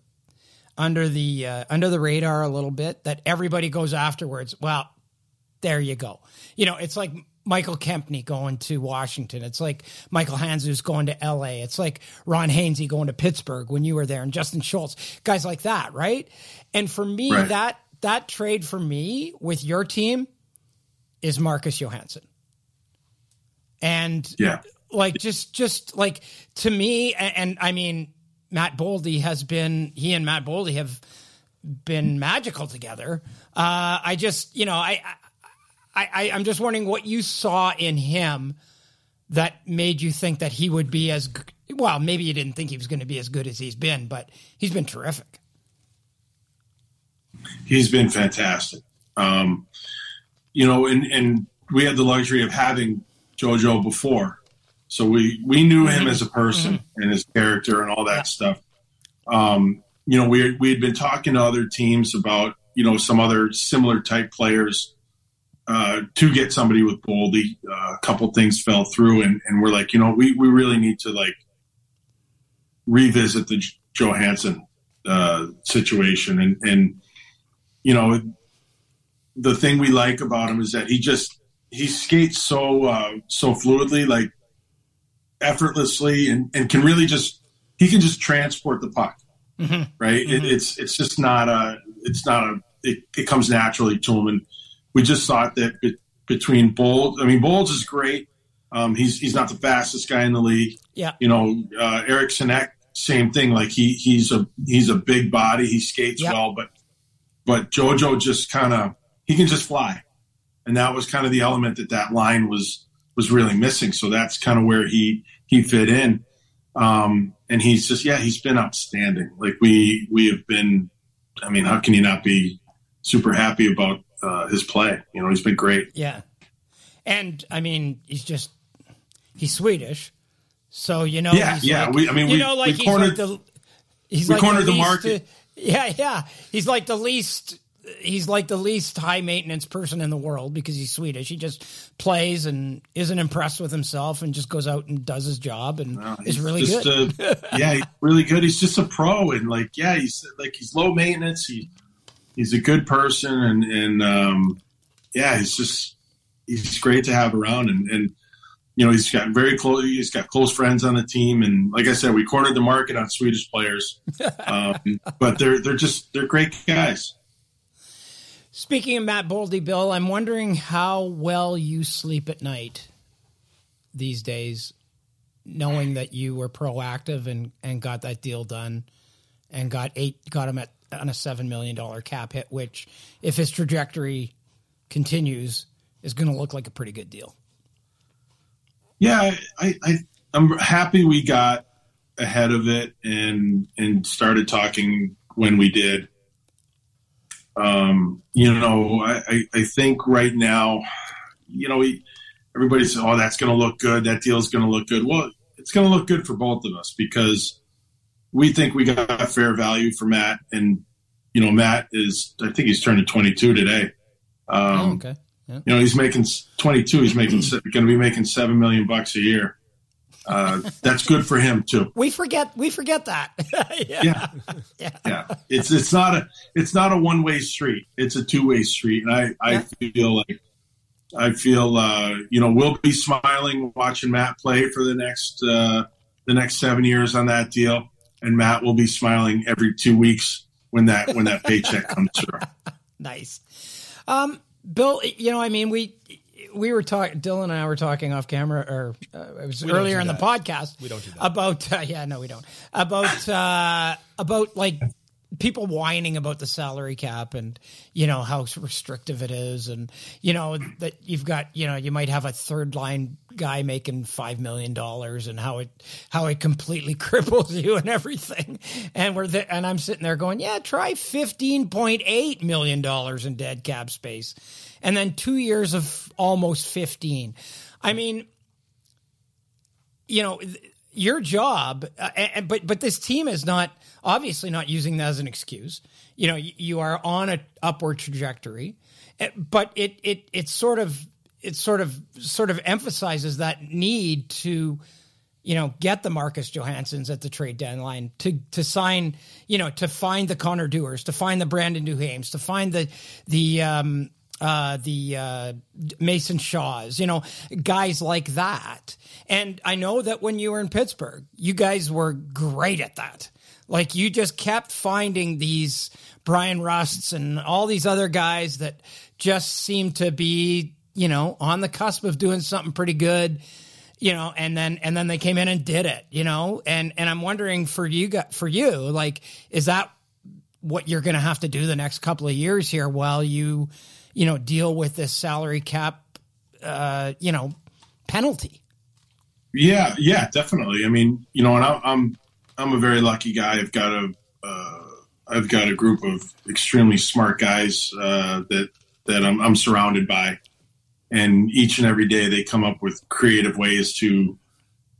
Speaker 2: under the uh, under the radar a little bit that everybody goes afterwards. Well, there you go. You know, it's like Michael Kempny going to Washington. It's like Michael Handzus going to LA. It's like Ron Hainsey going to Pittsburgh when you were there and Justin Schultz, guys like that, right? And for me,
Speaker 3: Right.
Speaker 2: that that trade for me with your team is Marcus Johansson. And
Speaker 3: yeah
Speaker 2: like just just like to me, and, and I mean Matt Boldy has been he and Matt Boldy have been magical together. Uh, I just you know I, I I I'm just wondering what you saw in him that made you think that he would be as well. Maybe you didn't think he was going to be as good as he's been, but he's been terrific.
Speaker 3: He's been fantastic. Um, you know, and and we had the luxury of having JoJo before, so we we knew him as a person and his character and all that stuff. Um, you know, we we had been talking to other teams about you know some other similar type players uh, to get somebody with Boldy. Uh, a couple things fell through, and, and we're like, you know, we we really need to like revisit the J- Johansson uh, situation, and and you know, the thing we like about him is that he just he skates so uh, so fluidly, like effortlessly, and, and can really just he can just transport the puck, right? It, it's it's just not a it's not a it, it comes naturally to him, and we just thought that be, between Bold, I mean, Bolds is great. Um, he's he's not the fastest guy in the league.
Speaker 2: Yeah.
Speaker 3: You know, uh, Eriksson Ek, same thing. Like he he's a he's a big body. He skates
Speaker 2: Yeah.
Speaker 3: well, but but JoJo just kind of he can just fly, and that was kind of the element that that line was was really missing. So that's kind of where he he fit in. Um, and he's just yeah, he's been outstanding. Like we we have been. I mean, how can you not be super happy about uh, his play? You know, he's been great.
Speaker 2: Yeah. And I mean, he's just he's Swedish. So, you know,
Speaker 3: Yeah,
Speaker 2: he's
Speaker 3: yeah,
Speaker 2: like-
Speaker 3: we- I mean,
Speaker 2: you
Speaker 3: we-
Speaker 2: know, like he's
Speaker 3: cornered-
Speaker 2: like the he's
Speaker 3: we
Speaker 2: like
Speaker 3: cornered the
Speaker 2: least,
Speaker 3: market.
Speaker 2: yeah, yeah. He's like the least he's like the least high maintenance person in the world because he's Swedish. He just plays and isn't impressed with himself and just goes out and does his job and
Speaker 3: No,
Speaker 2: is really
Speaker 3: just
Speaker 2: good.
Speaker 3: Yeah, he's really good. He's just a pro, and like, yeah, he's like he's low maintenance. He he's a good person, and and um, yeah, he's just he's great to have around, and and you know he's got very close. He's got close friends on the team, and like I said, we cornered the market on Swedish players, um, but they're they're just they're great guys.
Speaker 2: Speaking of Matt Boldy, Bill, I'm wondering how well you sleep at night these days, knowing that you were proactive and, and got that deal done and got eight got him at on a seven million dollar cap hit, which if his trajectory continues, is gonna look like a pretty good deal.
Speaker 3: yeah, I, I I'm happy we got ahead of it and and started talking when we did. Um, you know, I, I, think right now, you know, everybody says, "Oh, that's going to look good. That deal is going to look good." Well, it's going to look good for both of us because we think we got a fair value for Matt, and you know, Matt is I think he's turning 22 today. Um,
Speaker 2: oh, okay. Yeah.
Speaker 3: you know, he's making 22. He's making going to be making seven million bucks a year. Uh, that's good for him too.
Speaker 2: We forget we forget that. yeah.
Speaker 3: Yeah, yeah. It's it's not a it's not a one way street. It's a two way street, and I I feel like I feel uh, you know we'll be smiling watching Matt play for the next uh, the next seven years on that deal, and Matt will be smiling every two weeks when that when that paycheck comes through.
Speaker 2: Nice. Um, Bill, you know, I mean, we we were talking. Dylan and I were talking off camera, or uh, it was
Speaker 1: don't
Speaker 2: earlier in the podcast.
Speaker 1: We don't do that.
Speaker 2: about. Uh, yeah, no, we don't. About uh, about like people whining about the salary cap and you know how restrictive it is, and you know that you've got you know you might have a third line guy making five million dollars, and how it how it completely cripples you and everything. And we're there, and I'm sitting there going, yeah, try fifteen point eight million dollars in dead cap space, and then two years of almost fifteen. I mean, you know your job uh, and, but but this team is not obviously not using that as an excuse you know you, you are on an upward trajectory eh, but it it it sort of it sort of sort of emphasizes that need to you know get the Marcus Johanssons at the trade deadline to to sign you know to find the Connor Dewars, to find the Brandon Duhaimes to find the the um uh, the uh, Mason Shaws, you know, guys like that. And I know that when you were in Pittsburgh, you guys were great at that. Like you just kept finding these Bryan Rusts and all these other guys that just seemed to be, you know, on the cusp of doing something pretty good. you know, and then and then they came in and did it, you know, and and I'm wondering for you for you, like, is that what you're going to have to do the next couple of years here while you, you know, deal with this salary cap, uh, you know, penalty?
Speaker 3: Yeah, yeah, definitely. I mean, you know, and I, I'm I'm a very lucky guy. I've got a uh, I've got a group of extremely smart guys uh, that that I'm, I'm surrounded by, and each and every day they come up with creative ways to,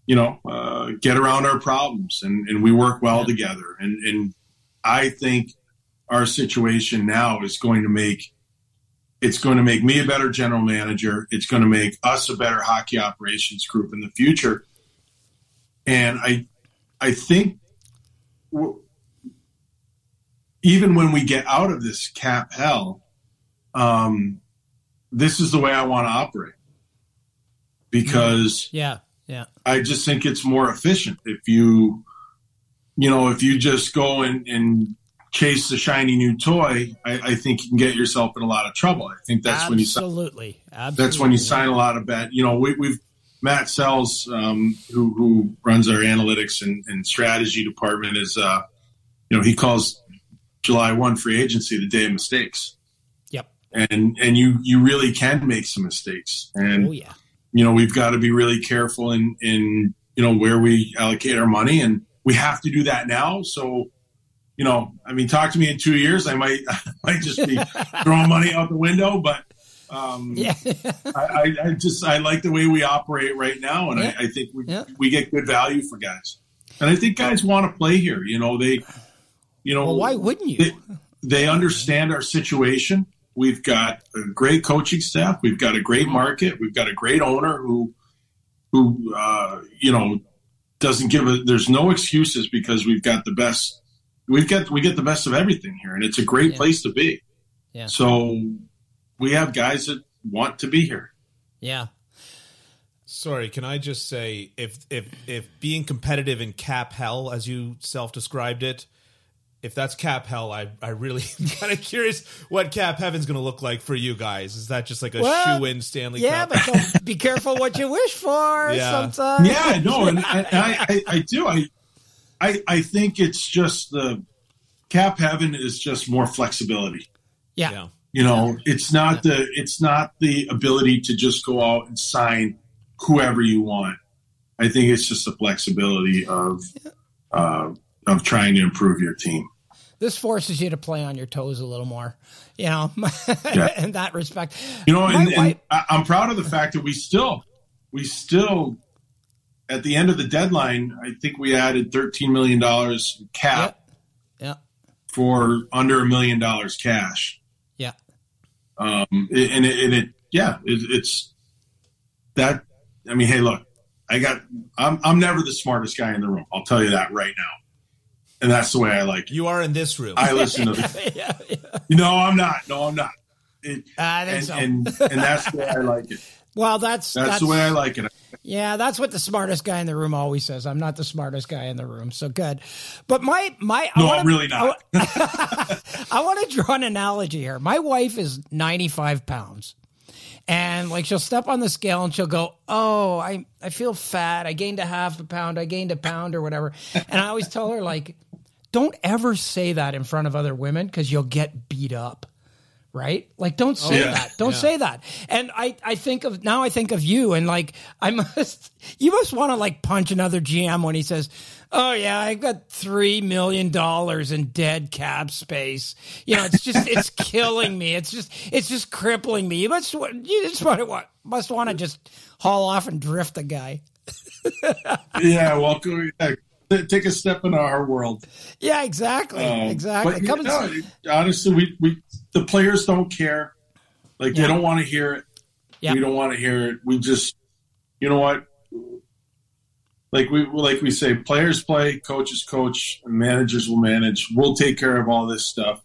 Speaker 3: you know, uh, get around our problems, and, and we work well together. And and I think our situation now is going to make it's going to make me a better general manager. It's going to make us a better hockey operations group in the future. And I, I think even when we get out of this cap hell, um, this is the way I want to operate because
Speaker 2: Yeah, yeah,
Speaker 3: I just think it's more efficient if you, you know, if you just go and, and chase the shiny new toy, I, I think you can get yourself in a lot of trouble. I think that's when you sign,
Speaker 2: absolutely, absolutely.
Speaker 3: that's when you sign a lot of bad. You know, we, we've Matt Sells, um, who who runs our analytics and, and strategy department, is uh, you know he calls July one free agency the day of mistakes,
Speaker 2: Yep.
Speaker 3: and and you you really can make some mistakes, and
Speaker 2: Oh yeah.
Speaker 3: you know we've got to be really careful in in you know where we allocate our money and we have to do that now so you know i mean talk to me in two years i might I might just be throwing money out the window but um
Speaker 2: Yeah.
Speaker 3: I, I, just i like the way we operate right now and
Speaker 2: Yeah.
Speaker 3: I, I think we,
Speaker 2: Yeah.
Speaker 3: we get good value for guys and i think guys want to play here you know they you know
Speaker 2: well, why wouldn't you?
Speaker 3: they, they understand our situation. We've got a great coaching staff. We've got a great market. We've got a great owner who, who uh, you know, doesn't give a. There's no excuses because we've got the best. We've got we get the best of everything here, and it's a great
Speaker 2: Yeah.
Speaker 3: place to be.
Speaker 2: Yeah.
Speaker 3: So we have guys that want to be here.
Speaker 2: yeah.
Speaker 1: Sorry, can I just say if if if being competitive in cap hell, as you self described it, if that's cap hell, I I really kind of curious what cap heaven's going to look like for you guys. Is that just like a
Speaker 2: Well,
Speaker 1: shoe in Stanley
Speaker 2: Yeah,
Speaker 1: Cup?
Speaker 2: but don't be careful what you wish for.
Speaker 1: Yeah.
Speaker 2: Sometimes.
Speaker 3: Yeah, no, and I, I, I, I do. I, I, I think it's just the cap heaven is just more flexibility.
Speaker 2: Yeah.
Speaker 1: yeah.
Speaker 3: You know, it's not the it's not the ability to just go out and sign whoever you want. I think it's just the flexibility of uh, of trying to improve your team.
Speaker 2: This forces you to play on your toes a little more, you know,
Speaker 3: Yeah.
Speaker 2: in that respect.
Speaker 3: You know,
Speaker 2: My
Speaker 3: and, and
Speaker 2: wife-
Speaker 3: I, I'm proud of the fact that we still we still at the end of the deadline, I think we added 13 million dollars cap
Speaker 2: Yeah.
Speaker 3: for under a million dollars cash.
Speaker 2: Yeah.
Speaker 3: Um, and it, and it yeah, it, it's that. I mean, hey, look, I got. I'm I'm never the smartest guy in the room. I'll tell you that right now, and that's the way I like it.
Speaker 1: You are in this room.
Speaker 3: I listen to the.
Speaker 2: yeah. yeah.
Speaker 3: No, I'm not. No, I'm not. It,
Speaker 2: I think
Speaker 3: and,
Speaker 2: so.
Speaker 3: and and that's the way I like it.
Speaker 2: Well, that's,
Speaker 3: That's, the way I like it.
Speaker 2: Yeah, that's what the smartest guy in the room always says. I'm not the smartest guy in the room, so good. But my my I
Speaker 3: No,
Speaker 2: wanna-
Speaker 3: I'm really not.
Speaker 2: I want to draw an analogy here. My wife is 95 pounds. And like she'll step on the scale and she'll go, "Oh, I I feel fat. I gained a half a pound. I gained a pound or whatever." And I always tell her like, "Don't ever say that in front of other women cuz you'll get beat up." Right? Like don't say
Speaker 3: yeah.
Speaker 2: that. Don't
Speaker 1: Yeah.
Speaker 2: say that. And I I think of now I think of you and like I must you must want to like punch another GM when he says, "Oh yeah, I got 3 million dollars in dead cap space." You know, it's just it's killing me. It's just it's just crippling me. You must you just want to what must want to just haul off and drift the guy.
Speaker 3: yeah, well, go- yeah, take a step into our world.
Speaker 2: Yeah, exactly.
Speaker 3: Um,
Speaker 2: exactly.
Speaker 3: But,
Speaker 2: Come and-
Speaker 3: honestly, we, we the players don't care. Like
Speaker 2: Yeah.
Speaker 3: they don't want to hear it.
Speaker 2: Yeah.
Speaker 3: We don't want to hear it. We just, you know what? Like we like we say, players play, coaches coach, and managers will manage. We'll take care of all this stuff.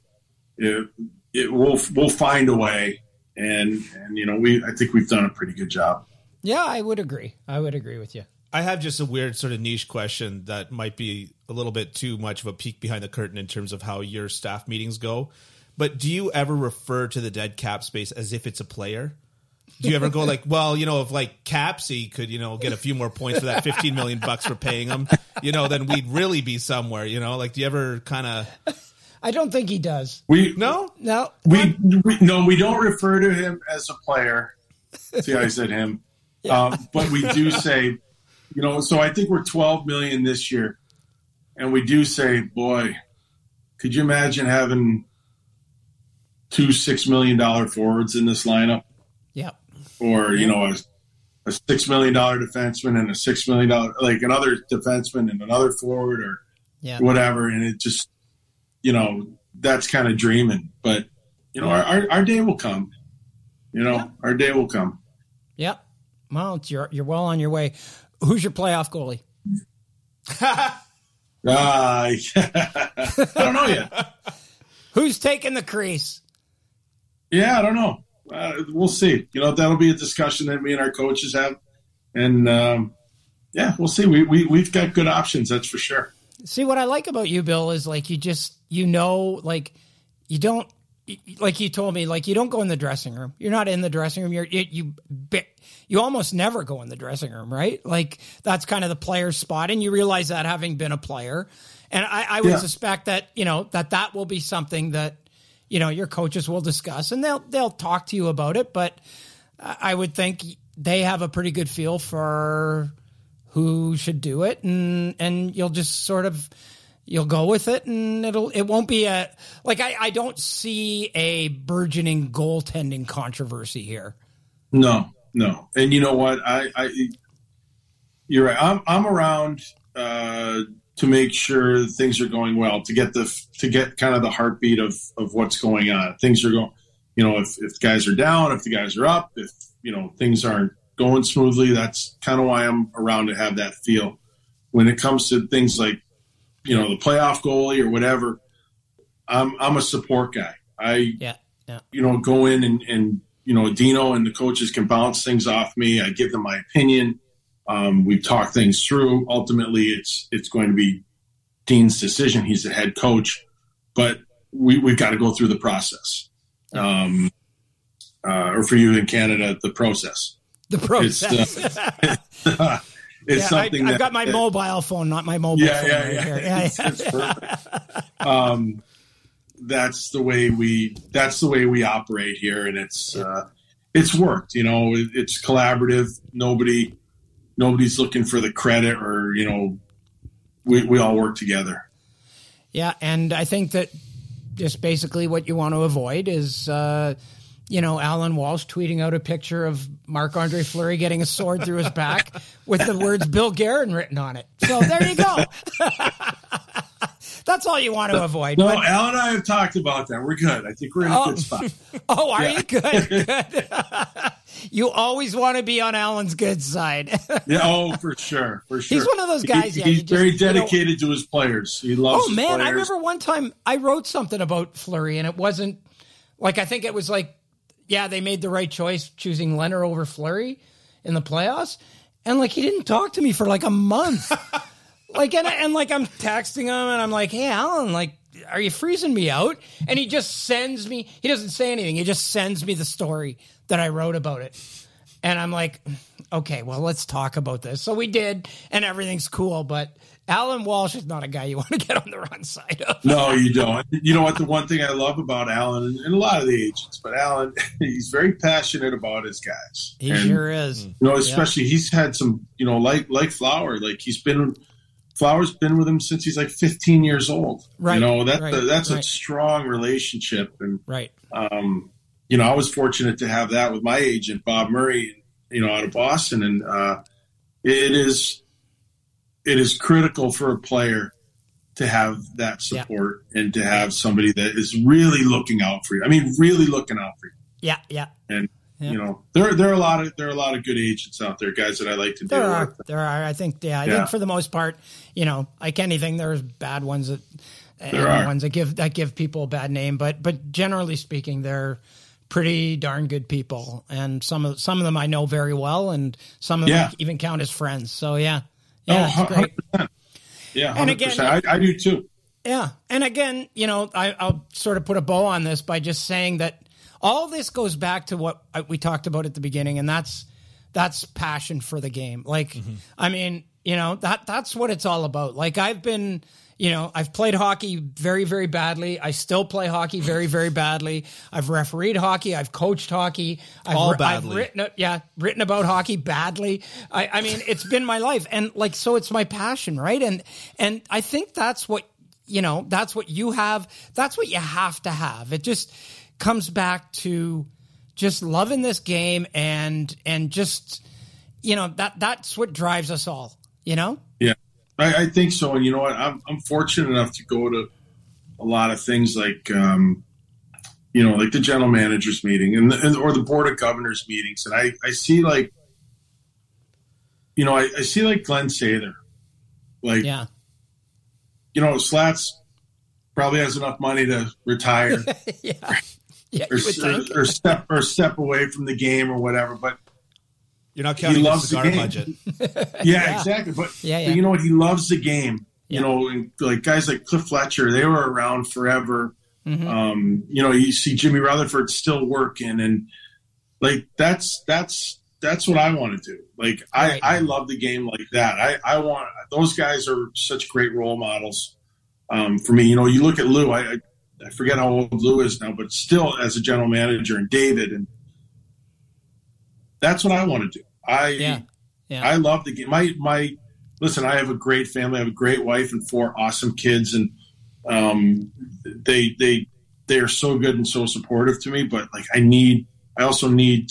Speaker 3: It, it we'll we'll find a way, and and you know we I think we've done a pretty good job.
Speaker 2: yeah, I would agree. I would agree with you.
Speaker 1: I have just a weird sort of niche question that might be a little bit too much of a peek behind the curtain in terms of how your staff meetings go. But do you ever refer to the dead cap space as if it's a player? Do you ever go like, well, you know, if like Capsy could, you know, get a few more points for that 15 million bucks for paying him, you know, then we'd really be somewhere, you know? Like, do you ever kind of
Speaker 2: I don't think he does.
Speaker 3: We
Speaker 1: no?
Speaker 2: No,
Speaker 3: we, we no we don't refer to him as a player. See how I said him, um, but we do say, you know. So I think we're 12 million this year, and we do say, boy, could you imagine having two six million dollar forwards in this lineup,
Speaker 2: yeah,
Speaker 3: or you know a, a six million dollar defenseman and a six million dollar like another defenseman and another forward or
Speaker 2: yeah.
Speaker 3: whatever, and it just you know that's kind of dreaming, but you know our, our, our day will come. You know,
Speaker 2: Yeah.
Speaker 3: our day will come.
Speaker 2: Yep. Well, you're you're well on your way. Who's your playoff goalie?
Speaker 3: Uh, I don't know yet.
Speaker 2: Who's taking the crease?
Speaker 3: Yeah, I don't know. Uh, we'll see. You know, that'll be a discussion that me and our coaches have, and um, yeah, we'll see. We, we we've got good options, that's for sure.
Speaker 2: See what I like about you, Bill, is like you just you know like you don't like you told me like you don't go in the dressing room. You're not in the dressing room. You're you you, you almost never go in the dressing room, right? Like that's kind of the player's spot, and you realize that having been a player. And I, I would
Speaker 3: Yeah.
Speaker 2: suspect that you know that that will be something that you know your coaches will discuss, and they'll they'll talk to you about it. But I would think they have a pretty good feel for who should do it and and you'll just sort of you'll go with it and it'll it won't be a like I, I don't see a burgeoning goaltending controversy here.
Speaker 3: No, no. And you know what? I, I you're right. I'm I'm around uh, to make sure things are going well, to get the to get kind of the heartbeat of of what's going on. Things are going, you know, if if guys are down, if the guys are up, if you know things aren't going smoothly. That's kind of why I'm around to have that feel. When it comes to things like, you know, the playoff goalie or whatever, I'm I'm a support guy. I
Speaker 2: Yeah. Yeah.
Speaker 3: you know, go in and, and you know, Dino and the coaches can bounce things off me. I give them my opinion. Um, we talk things through. Ultimately, it's it's going to be Dean's decision. He's the head coach, but we, we've got to go through the process. Um, uh, or for you in Canada, the process.
Speaker 2: The process.
Speaker 3: it's
Speaker 2: yeah, I,
Speaker 3: something
Speaker 2: I've
Speaker 3: that,
Speaker 2: got my
Speaker 3: that-
Speaker 2: mobile phone, not my mobile
Speaker 3: yeah,
Speaker 2: phone
Speaker 3: yeah,
Speaker 2: right
Speaker 3: yeah.
Speaker 2: here. Yeah,
Speaker 3: It's, it's um, that's the way we. That's the way we operate here, and it's uh, it's worked. You know, it, it's collaborative. Nobody, nobody's looking for the credit, or you know, we we all work together.
Speaker 2: Yeah, and I think that just basically what you want to avoid is, uh, you know, Alan Walsh tweeting out a picture of Marc Andre Fleury getting a sword through his back with the words Bill Guerin written on it. So there you go. That's all you want to avoid.
Speaker 3: No,
Speaker 2: But-
Speaker 3: Al and I have talked about that. We're good. I think we're in a
Speaker 2: Oh.
Speaker 3: good spot.
Speaker 2: oh, are
Speaker 3: Yeah.
Speaker 2: you good? Good. You always want to be on Alan's good side.
Speaker 3: Yeah. Oh, for sure. For sure.
Speaker 2: He's one of those guys,
Speaker 3: He-
Speaker 2: yeah,
Speaker 3: he's
Speaker 2: just-
Speaker 3: very
Speaker 2: you know-
Speaker 3: dedicated to his players. He loves.
Speaker 2: Oh man, I remember one time I wrote something about Fleury, and it wasn't like I think it was like, yeah, they made the right choice choosing Lehner over Fleury in the playoffs, and like he didn't talk to me for like a month. like and and like I'm texting him, and I'm like, hey Alan, like. Are you freezing me out? And he just sends me. He doesn't say anything. He just sends me the story that I wrote about it. And I'm like, okay, well, let's talk about this. So we did, and everything's cool. But Alan Walsh is not a guy you want to get on the wrun side of.
Speaker 3: No, you don't. You know what? The one thing I love about Alan and a lot of the agents, but Alan, he's very passionate about his guys.
Speaker 2: He
Speaker 3: And,
Speaker 2: sure is.
Speaker 3: You know, especially he's had some, you know, like like Flower, like he's been Flower's been with him since he's like 15 years old.
Speaker 2: Right,
Speaker 3: You know, that's
Speaker 2: right,
Speaker 3: a, that's a strong relationship, and
Speaker 2: Right.
Speaker 3: um, you know, I was fortunate to have that with my agent Bob Murray, you know, out of Boston, and uh, it is it is critical for a player to have that
Speaker 2: Yeah.
Speaker 3: support and to have somebody that is really looking out for you. I mean, really looking out for you.
Speaker 2: Yeah, yeah.
Speaker 3: And
Speaker 2: Yeah.
Speaker 3: you know, there there are a lot of there are a lot of good agents out there, guys that I like to
Speaker 2: There
Speaker 3: deal
Speaker 2: are.
Speaker 3: with.
Speaker 2: There are. I think, yeah, I
Speaker 3: Yeah.
Speaker 2: think for the most part, you know, like anything, there's bad ones that,
Speaker 3: There are.
Speaker 2: ones that give, that give people a bad name. But, but generally speaking, they're pretty darn good people. And some of, some of them I know very well, and some of them
Speaker 3: Yeah.
Speaker 2: I even count as friends. So yeah. Yeah,
Speaker 3: oh,
Speaker 2: it's great.
Speaker 3: 100%. Yeah,
Speaker 2: And again-
Speaker 3: I, I do too.
Speaker 2: Yeah. And again, you know, I, I'll sort of put a bow on this by just saying that all this goes back to what we talked about at the beginning, and that's that's passion for the game. Like, mm-hmm. I mean, you know that that's what it's all about. Like, I've been you know, I've played hockey very, very badly. I still play hockey very, very badly. I've refereed hockey. I've coached hockey. I've,
Speaker 1: All badly.
Speaker 2: I've written, yeah, written about hockey badly. I, I mean, it's been my life, and like, so it's my passion, right? And and I think that's what you know. That's what you have. That's what you have to have. It just comes back to just loving this game and and just you know that that's what drives us all. You know.
Speaker 3: Yeah. I, I, think so. And you know what? I'm, I'm fortunate enough to go to a lot of things like, um, you know, like the general managers meeting and, the, and, or the board of governors meetings. And I, I see like, you know, I, I see like Glen Sather, like,
Speaker 2: yeah.
Speaker 3: you know, Slats probably has enough money to retire,
Speaker 2: yeah, yeah,
Speaker 3: or, or, or, step or step away from the game or whatever. But
Speaker 1: you're not counting the cigar the budget.
Speaker 3: yeah, yeah, exactly. But, yeah, yeah. but you know what? He loves the game. You know, like guys like Cliff Fletcher, they were around forever. Mm-hmm. Um, you know, you see Jimmy Rutherford still working, and like that's that's that's what I want to do. Like right. I I love the game like that. I I want those guys are such great role models um, for me. You know, you look at Lou. I I forget how old Lou is now, but still as a general manager, and David and that's what I want to do. I yeah. Yeah. I love the game. My my listen, I have a great family. I have a great wife and four awesome kids, and um, they they they are so good and so supportive to me. But like, I need, I also need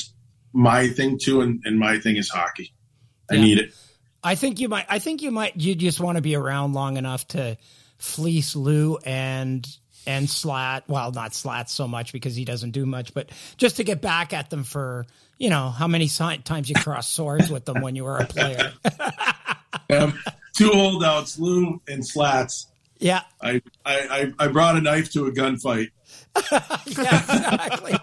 Speaker 3: my thing too, and, and my thing is hockey. I yeah. need it.
Speaker 2: I think you might. I think you might. You just want to be around long enough to fleece Lou and and Slat. Well, not Slat so much because he doesn't do much, but just to get back at them for you know how many times you cross swords with them when you were a player.
Speaker 3: um, two holdouts, Lou and Slats.
Speaker 2: Yeah,
Speaker 3: I, I I brought a knife to a gunfight.
Speaker 2: yeah, exactly.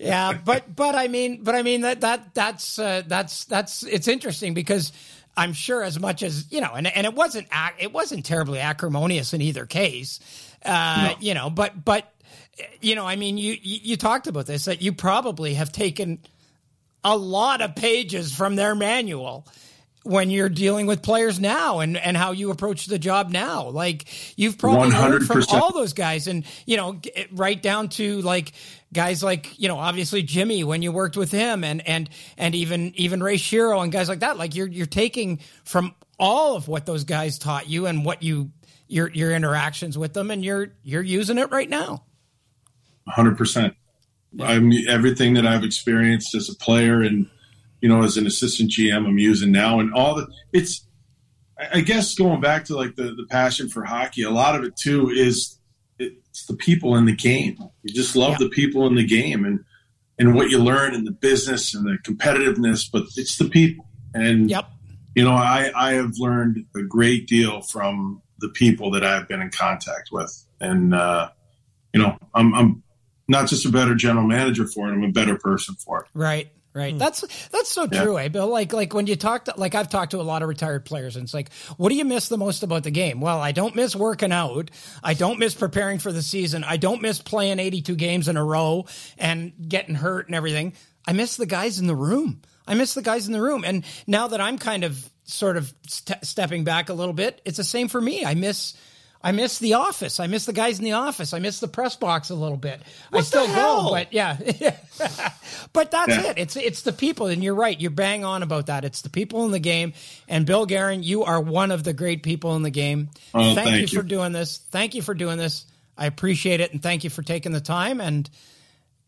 Speaker 2: yeah, but but I mean, but I mean that that that's uh, that's that's it's interesting because I'm sure as much as you know, and and it wasn't it wasn't terribly acrimonious in either case, uh, no. you know, but but you know, I mean, you you talked about this that you probably have taken a lot of pages from their manual when you're dealing with players now and, and how you approach the job now. Like you've probably 100%. learned from all those guys and, you know, right down to like guys like, you know, obviously Jimmy when you worked with him and, and, and even, even Ray Shero and guys like that. Like you're, you're taking from all of what those guys taught you and what you, your, your interactions with them and you're, you're using it right now.
Speaker 3: hundred percent. I'm everything that I've experienced as a player and you know as an assistant GM I'm using now and all the it's I guess going back to like the the passion for hockey a lot of it too is it's the people in the game you just love yeah. the people in the game and and what you learn in the business and the competitiveness but it's the people and
Speaker 2: yep
Speaker 3: you know I I have learned a great deal from the people that I've been in contact with and uh you know I'm I'm not just a better general manager for it, I'm a better person for it.
Speaker 2: Right. Right. Mm. That's that's so true, yeah. eh, Bill? Like like when you talk to like I've talked to a lot of retired players and it's like, what do you miss the most about the game? Well, I don't miss working out. I don't miss preparing for the season. I don't miss playing 82 games in a row and getting hurt and everything. I miss the guys in the room. I miss the guys in the room. And now that I'm kind of sort of st- stepping back a little bit, it's the same for me. I miss I miss the office. I miss the guys in the office. I miss the press box a little bit.
Speaker 1: What
Speaker 2: I still
Speaker 1: go,
Speaker 2: but yeah. but that's yeah. it. It's it's the people, and you're right. You're bang on about that. It's the people in the game. And Bill Guerin, you are one of the great people in the game.
Speaker 3: Oh,
Speaker 2: thank,
Speaker 3: thank
Speaker 2: you,
Speaker 3: you
Speaker 2: for doing this. Thank you for doing this. I appreciate it, and thank you for taking the time. And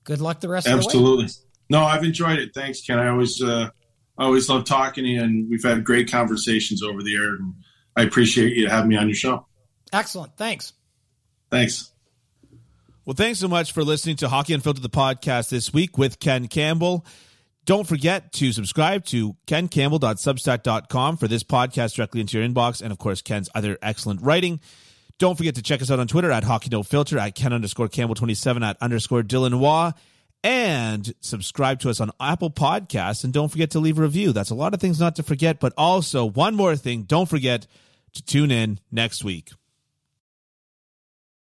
Speaker 2: good luck the rest
Speaker 3: Absolutely.
Speaker 2: of the way.
Speaker 3: Absolutely. No, I've enjoyed it. Thanks, Ken. I always uh, I always love talking to you, and we've had great conversations over the air. And I appreciate you having me on your show.
Speaker 2: Excellent. Thanks.
Speaker 3: Thanks.
Speaker 1: Well, thanks so much for listening to Hockey Unfiltered, the podcast this week with Ken Campbell. Don't forget to subscribe to kencampbell.substack.com for this podcast directly into your inbox, and of course, Ken's other excellent writing. Don't forget to check us out on Twitter at Hockey No Filter, at Ken underscore Campbell 27, at underscore Dylan Waugh, and subscribe to us on Apple Podcasts. And don't forget to leave a review. That's a lot of things not to forget, but also one more thing. Don't forget to tune in next week.